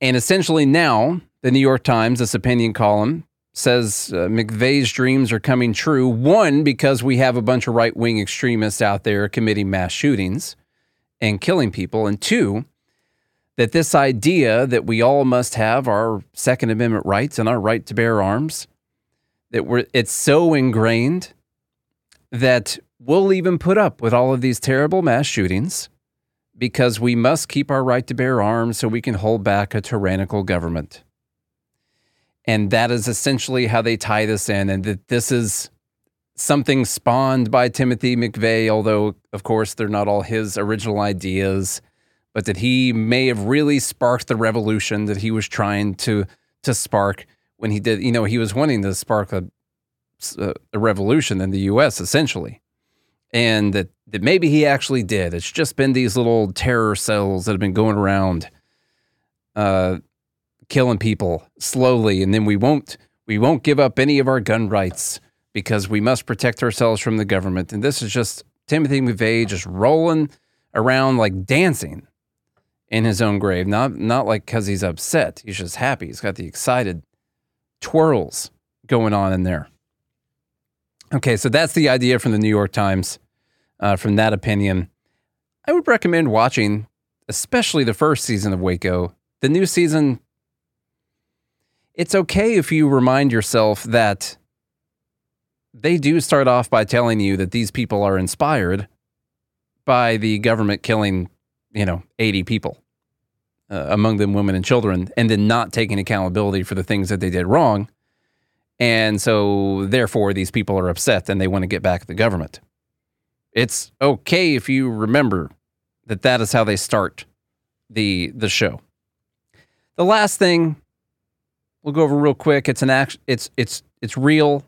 And essentially now, the New York Times, this opinion column, says uh, McVeigh's dreams are coming true. One, because we have a bunch of right wing extremists out there committing mass shootings and killing people. And two, that this idea that we all must have our Second Amendment rights and our right to bear arms, that we're, it's so ingrained that we'll even put up with all of these terrible mass shootings because we must keep our right to bear arms so we can hold back a tyrannical government. And that is essentially how they tie this in, and that this is something spawned by Timothy McVeigh, although, of course, they're not all his original ideas, but that he may have really sparked the revolution that he was trying to to spark when he did. You know, he was wanting to spark a, a revolution in the U.S. essentially and that, that maybe he actually did. It's just been these little terror cells that have been going around, uh, killing people slowly, and then we won't we won't give up any of our gun rights because we must protect ourselves from the government. And this is just Timothy McVeigh just rolling around like dancing in his own grave. Not not like because he's upset. He's just happy. He's got the excited twirls going on in there. Okay, so that's the idea from the New York Times, uh, from that opinion. I would recommend watching, especially the first season of Waco. The new season, it's okay if you remind yourself that they do start off by telling you that these people are inspired by the government killing, you know, 80 people, uh, among them women and children, and then not taking accountability for the things that they did wrong and so, therefore, these people are upset and they want to get back at the government. It's okay if you remember that that is how they start the the show. The last thing we'll go over real quick. It's an act. It's it's it's real.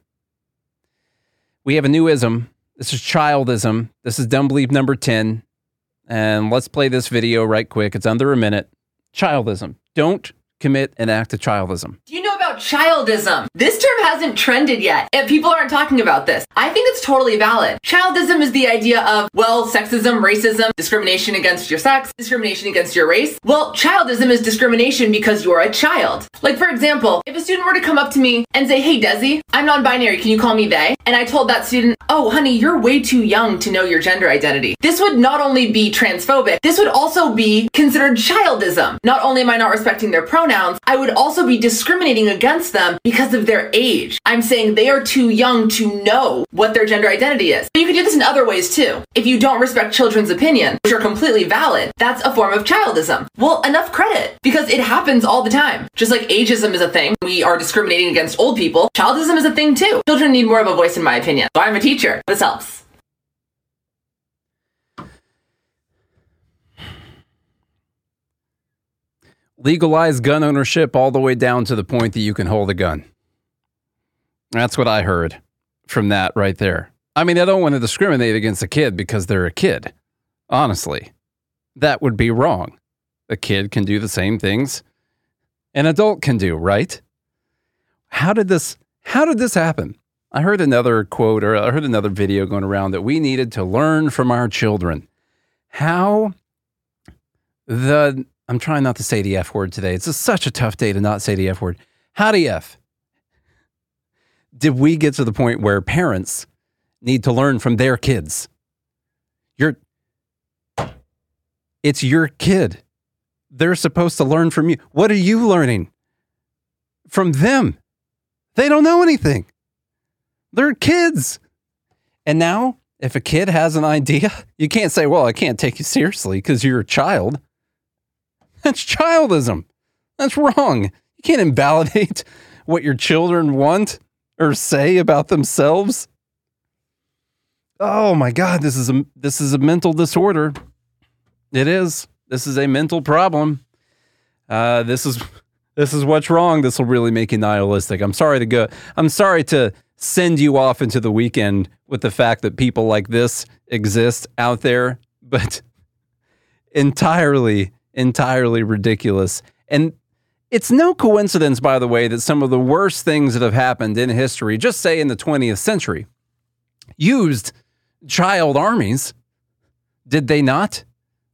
We have a new ism. This is childism. This is dumb bleep number ten. And let's play this video right quick. It's under a minute. Childism. Don't commit an act of childism. Do you know about childism? This term hasn't trended yet, and people aren't talking about this. I think it's totally valid. Childism is the idea of, well, sexism, racism, discrimination against your sex, discrimination against your race. Well, childism is discrimination because you're a child. Like, for example, if a student were to come up to me and say, hey, Desi, I'm non binary, can you call me they? And I told that student, oh, honey, you're way too young to know your gender identity. This would not only be transphobic, this would also be considered childism. Not only am I not respecting their pronouns, I would also be discriminating against them because of their age. I'm saying they are too young to know what their gender identity is. But you can do this in other ways too. If you don't respect children's opinion, which are completely valid, that's a form of childism. Well, enough credit because it happens all the time. Just like ageism is a thing, we are discriminating against old people. Childism is a thing too. Children need more of a voice in my opinion. So I'm a teacher. This helps. Legalize gun ownership all the way down to the point that you can hold a gun. That's what I heard from that right there. I mean, I don't want to discriminate against a kid because they're a kid. Honestly, that would be wrong. A kid can do the same things an adult can do, right? How did this how did this happen? I heard another quote or I heard another video going around that we needed to learn from our children. How the I'm trying not to say the F word today. It's just such a tough day to not say the F word. How the F did we get to the point where parents need to learn from their kids? You're it's your kid. They're supposed to learn from you. What are you learning from them? They don't know anything. They're kids. And now, if a kid has an idea, you can't say, well, I can't take you seriously because you're a child. That's childism. That's wrong. You can't invalidate what your children want or say about themselves. Oh my God, this is a this is a mental disorder. It is. This is a mental problem. Uh, this is this is what's wrong. This will really make you nihilistic. I'm sorry to go. I'm sorry to send you off into the weekend with the fact that people like this exist out there, but entirely, entirely ridiculous. And it's no coincidence, by the way, that some of the worst things that have happened in history, just say in the 20th century, used child armies. Did they not?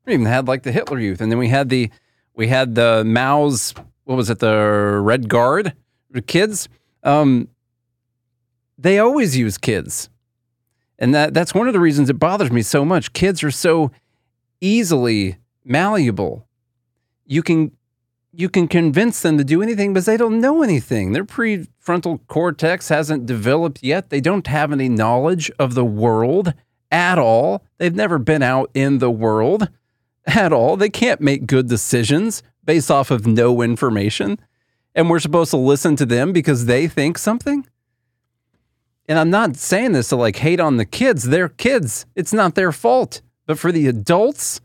We even had like the Hitler Youth, and then we had the we had the Mao's what was it the Red Guard the kids. Um, they always use kids, and that that's one of the reasons it bothers me so much. Kids are so easily malleable. You can you can convince them to do anything because they don't know anything. Their prefrontal cortex hasn't developed yet. They don't have any knowledge of the world at all. They've never been out in the world at all. They can't make good decisions based off of no information. And we're supposed to listen to them because they think something. And I'm not saying this to like hate on the kids. They're kids. It's not their fault. But for the adults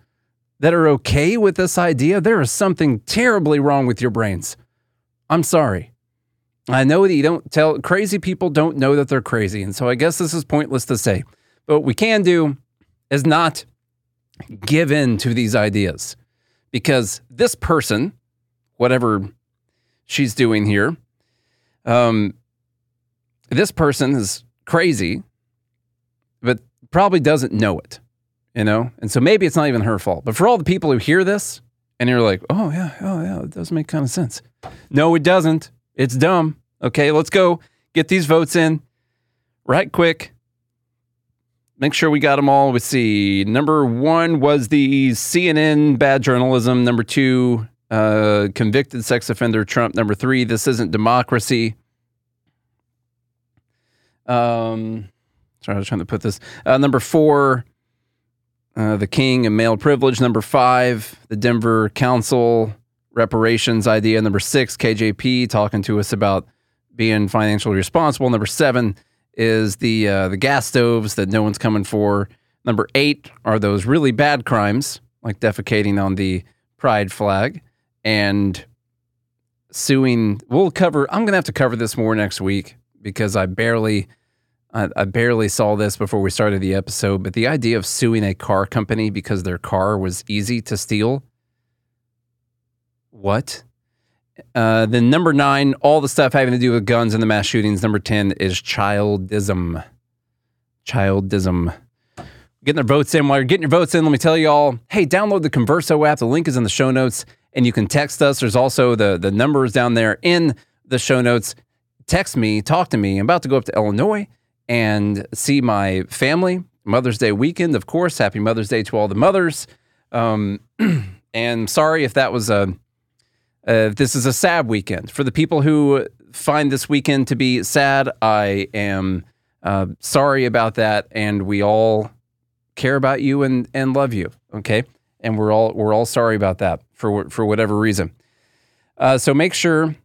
that are okay with this idea, there is something terribly wrong with your brains. I'm sorry. I know that you don't tell crazy people don't know that they're crazy. And so I guess this is pointless to say. But what we can do is not give in to these ideas because this person, whatever she's doing here, um, this person is crazy, but probably doesn't know it, you know? And so maybe it's not even her fault. But for all the people who hear this and you're like, oh, yeah, oh, yeah, it does make kind of sense. No, it doesn't. It's dumb. Okay, let's go get these votes in right quick. Make sure we got them all. Let's see. Number one was the CNN bad journalism. Number two, uh, convicted sex offender Trump. Number three, this isn't democracy. Um, sorry, I was trying to put this. Uh, number four, uh, the king and male privilege. Number five, the Denver Council reparations idea. Number six, KJP talking to us about being financially responsible. Number seven is the uh, the gas stoves that no one's coming for. Number eight are those really bad crimes like defecating on the pride flag and suing. We'll cover. I'm gonna have to cover this more next week because I barely. I, I barely saw this before we started the episode, but the idea of suing a car company because their car was easy to steal. What? Uh, then number nine, all the stuff having to do with guns and the mass shootings. Number 10 is childism. Childism. Getting their votes in. While you're getting your votes in, let me tell you all, hey, download the Converso app. The link is in the show notes, and you can text us. There's also the, the numbers down there in the show notes. Text me, talk to me. I'm about to go up to Illinois and see my family. Mother's Day weekend, of course. Happy Mother's Day to all the mothers. Um, and sorry if that was a uh, this is a sad weekend. For the people who find this weekend to be sad, I am uh, sorry about that, and we all care about you and and love you. Okay, and we're all we're all sorry about that for for whatever reason. Uh, so make sure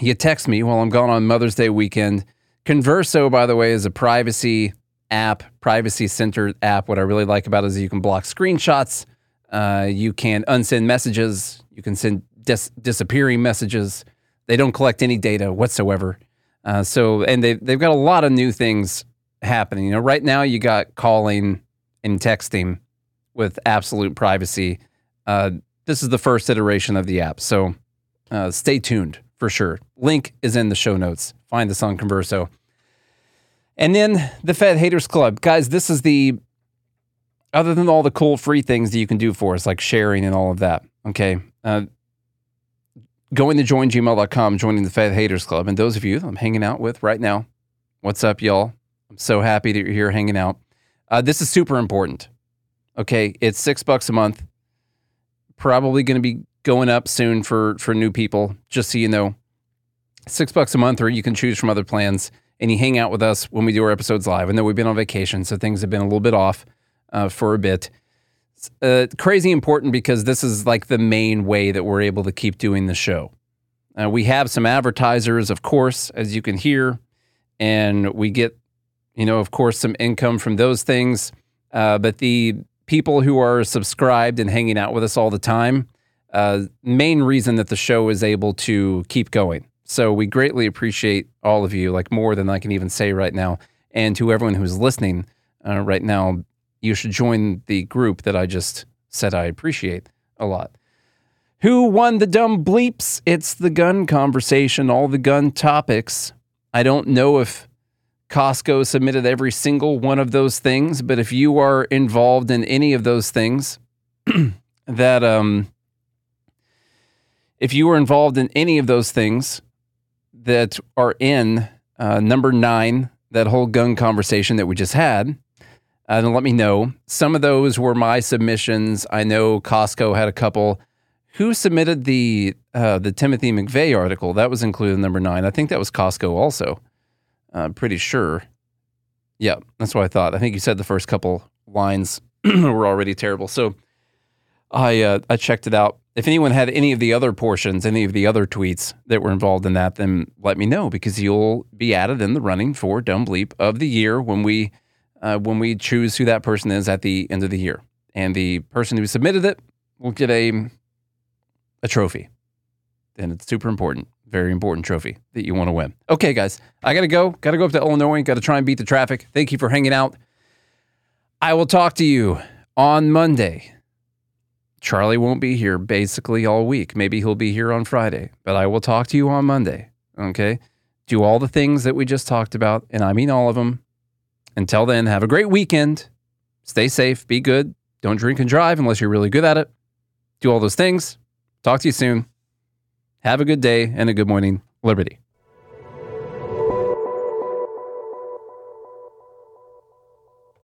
you text me while I'm gone on Mother's Day weekend. Converso, by the way, is a privacy app, privacy centered app. What I really like about it is you can block screenshots, uh, you can unsend messages, you can send dis- disappearing messages. They don't collect any data whatsoever. Uh, so, and they they've got a lot of new things happening. You know, right now you got calling and texting with absolute privacy. Uh, this is the first iteration of the app, so uh, stay tuned for sure. Link is in the show notes. Find us on Converso. And then the Fed Haters Club. Guys, this is the, other than all the cool free things that you can do for us, like sharing and all of that, okay? Uh, going to joingml.com, joining the Fed Haters Club. And those of you I'm hanging out with right now, what's up, y'all? I'm so happy that you're here hanging out. Uh, this is super important. Okay, it's six bucks a month. Probably going to be going up soon for for new people. Just so you know, six bucks a month, or you can choose from other plans. And you hang out with us when we do our episodes live. I know we've been on vacation, so things have been a little bit off uh, for a bit. Uh, crazy important because this is like the main way that we're able to keep doing the show. Uh, we have some advertisers, of course, as you can hear, and we get, you know, of course, some income from those things. Uh, but the people who are subscribed and hanging out with us all the time, uh, main reason that the show is able to keep going. So we greatly appreciate all of you, like more than I can even say right now. And to everyone who's listening uh, right now, you should join the group that I just said I appreciate a lot. Who won the dumb bleeps? It's the gun conversation, all the gun topics. I don't know if Costco submitted every single one of those things, but if you are involved in any of those things, that um, if you were involved in any of those things that are in uh, number nine, that whole gun conversation that we just had, uh, then let me know. Some of those were my submissions. I know Costco had a couple. Who submitted the uh, the Timothy McVeigh article? That was included in number nine. I think that was Costco also. I'm pretty sure. Yeah, that's what I thought. I think you said the first couple lines were already terrible. So I uh, I checked it out. If anyone had any of the other portions, any of the other tweets that were involved in that, then let me know because you'll be added in the running for Dumb Bleep of the year when we uh, when we choose who that person is at the end of the year. And the person who submitted it will get a a trophy. And it's super important, very important trophy that you want to win. Okay, guys, I got to go. Got to go up to Illinois. Got to try and beat the traffic. Thank you for hanging out. I will talk to you on Monday. Charlie won't be here basically all week. Maybe he'll be here on Friday, but I will talk to you on Monday. Okay? Do all the things that we just talked about, and I mean all of them. Until then, have a great weekend. Stay safe, be good. Don't drink and drive unless you're really good at it. Do all those things. Talk to you soon. Have a good day and a good morning, Liberty.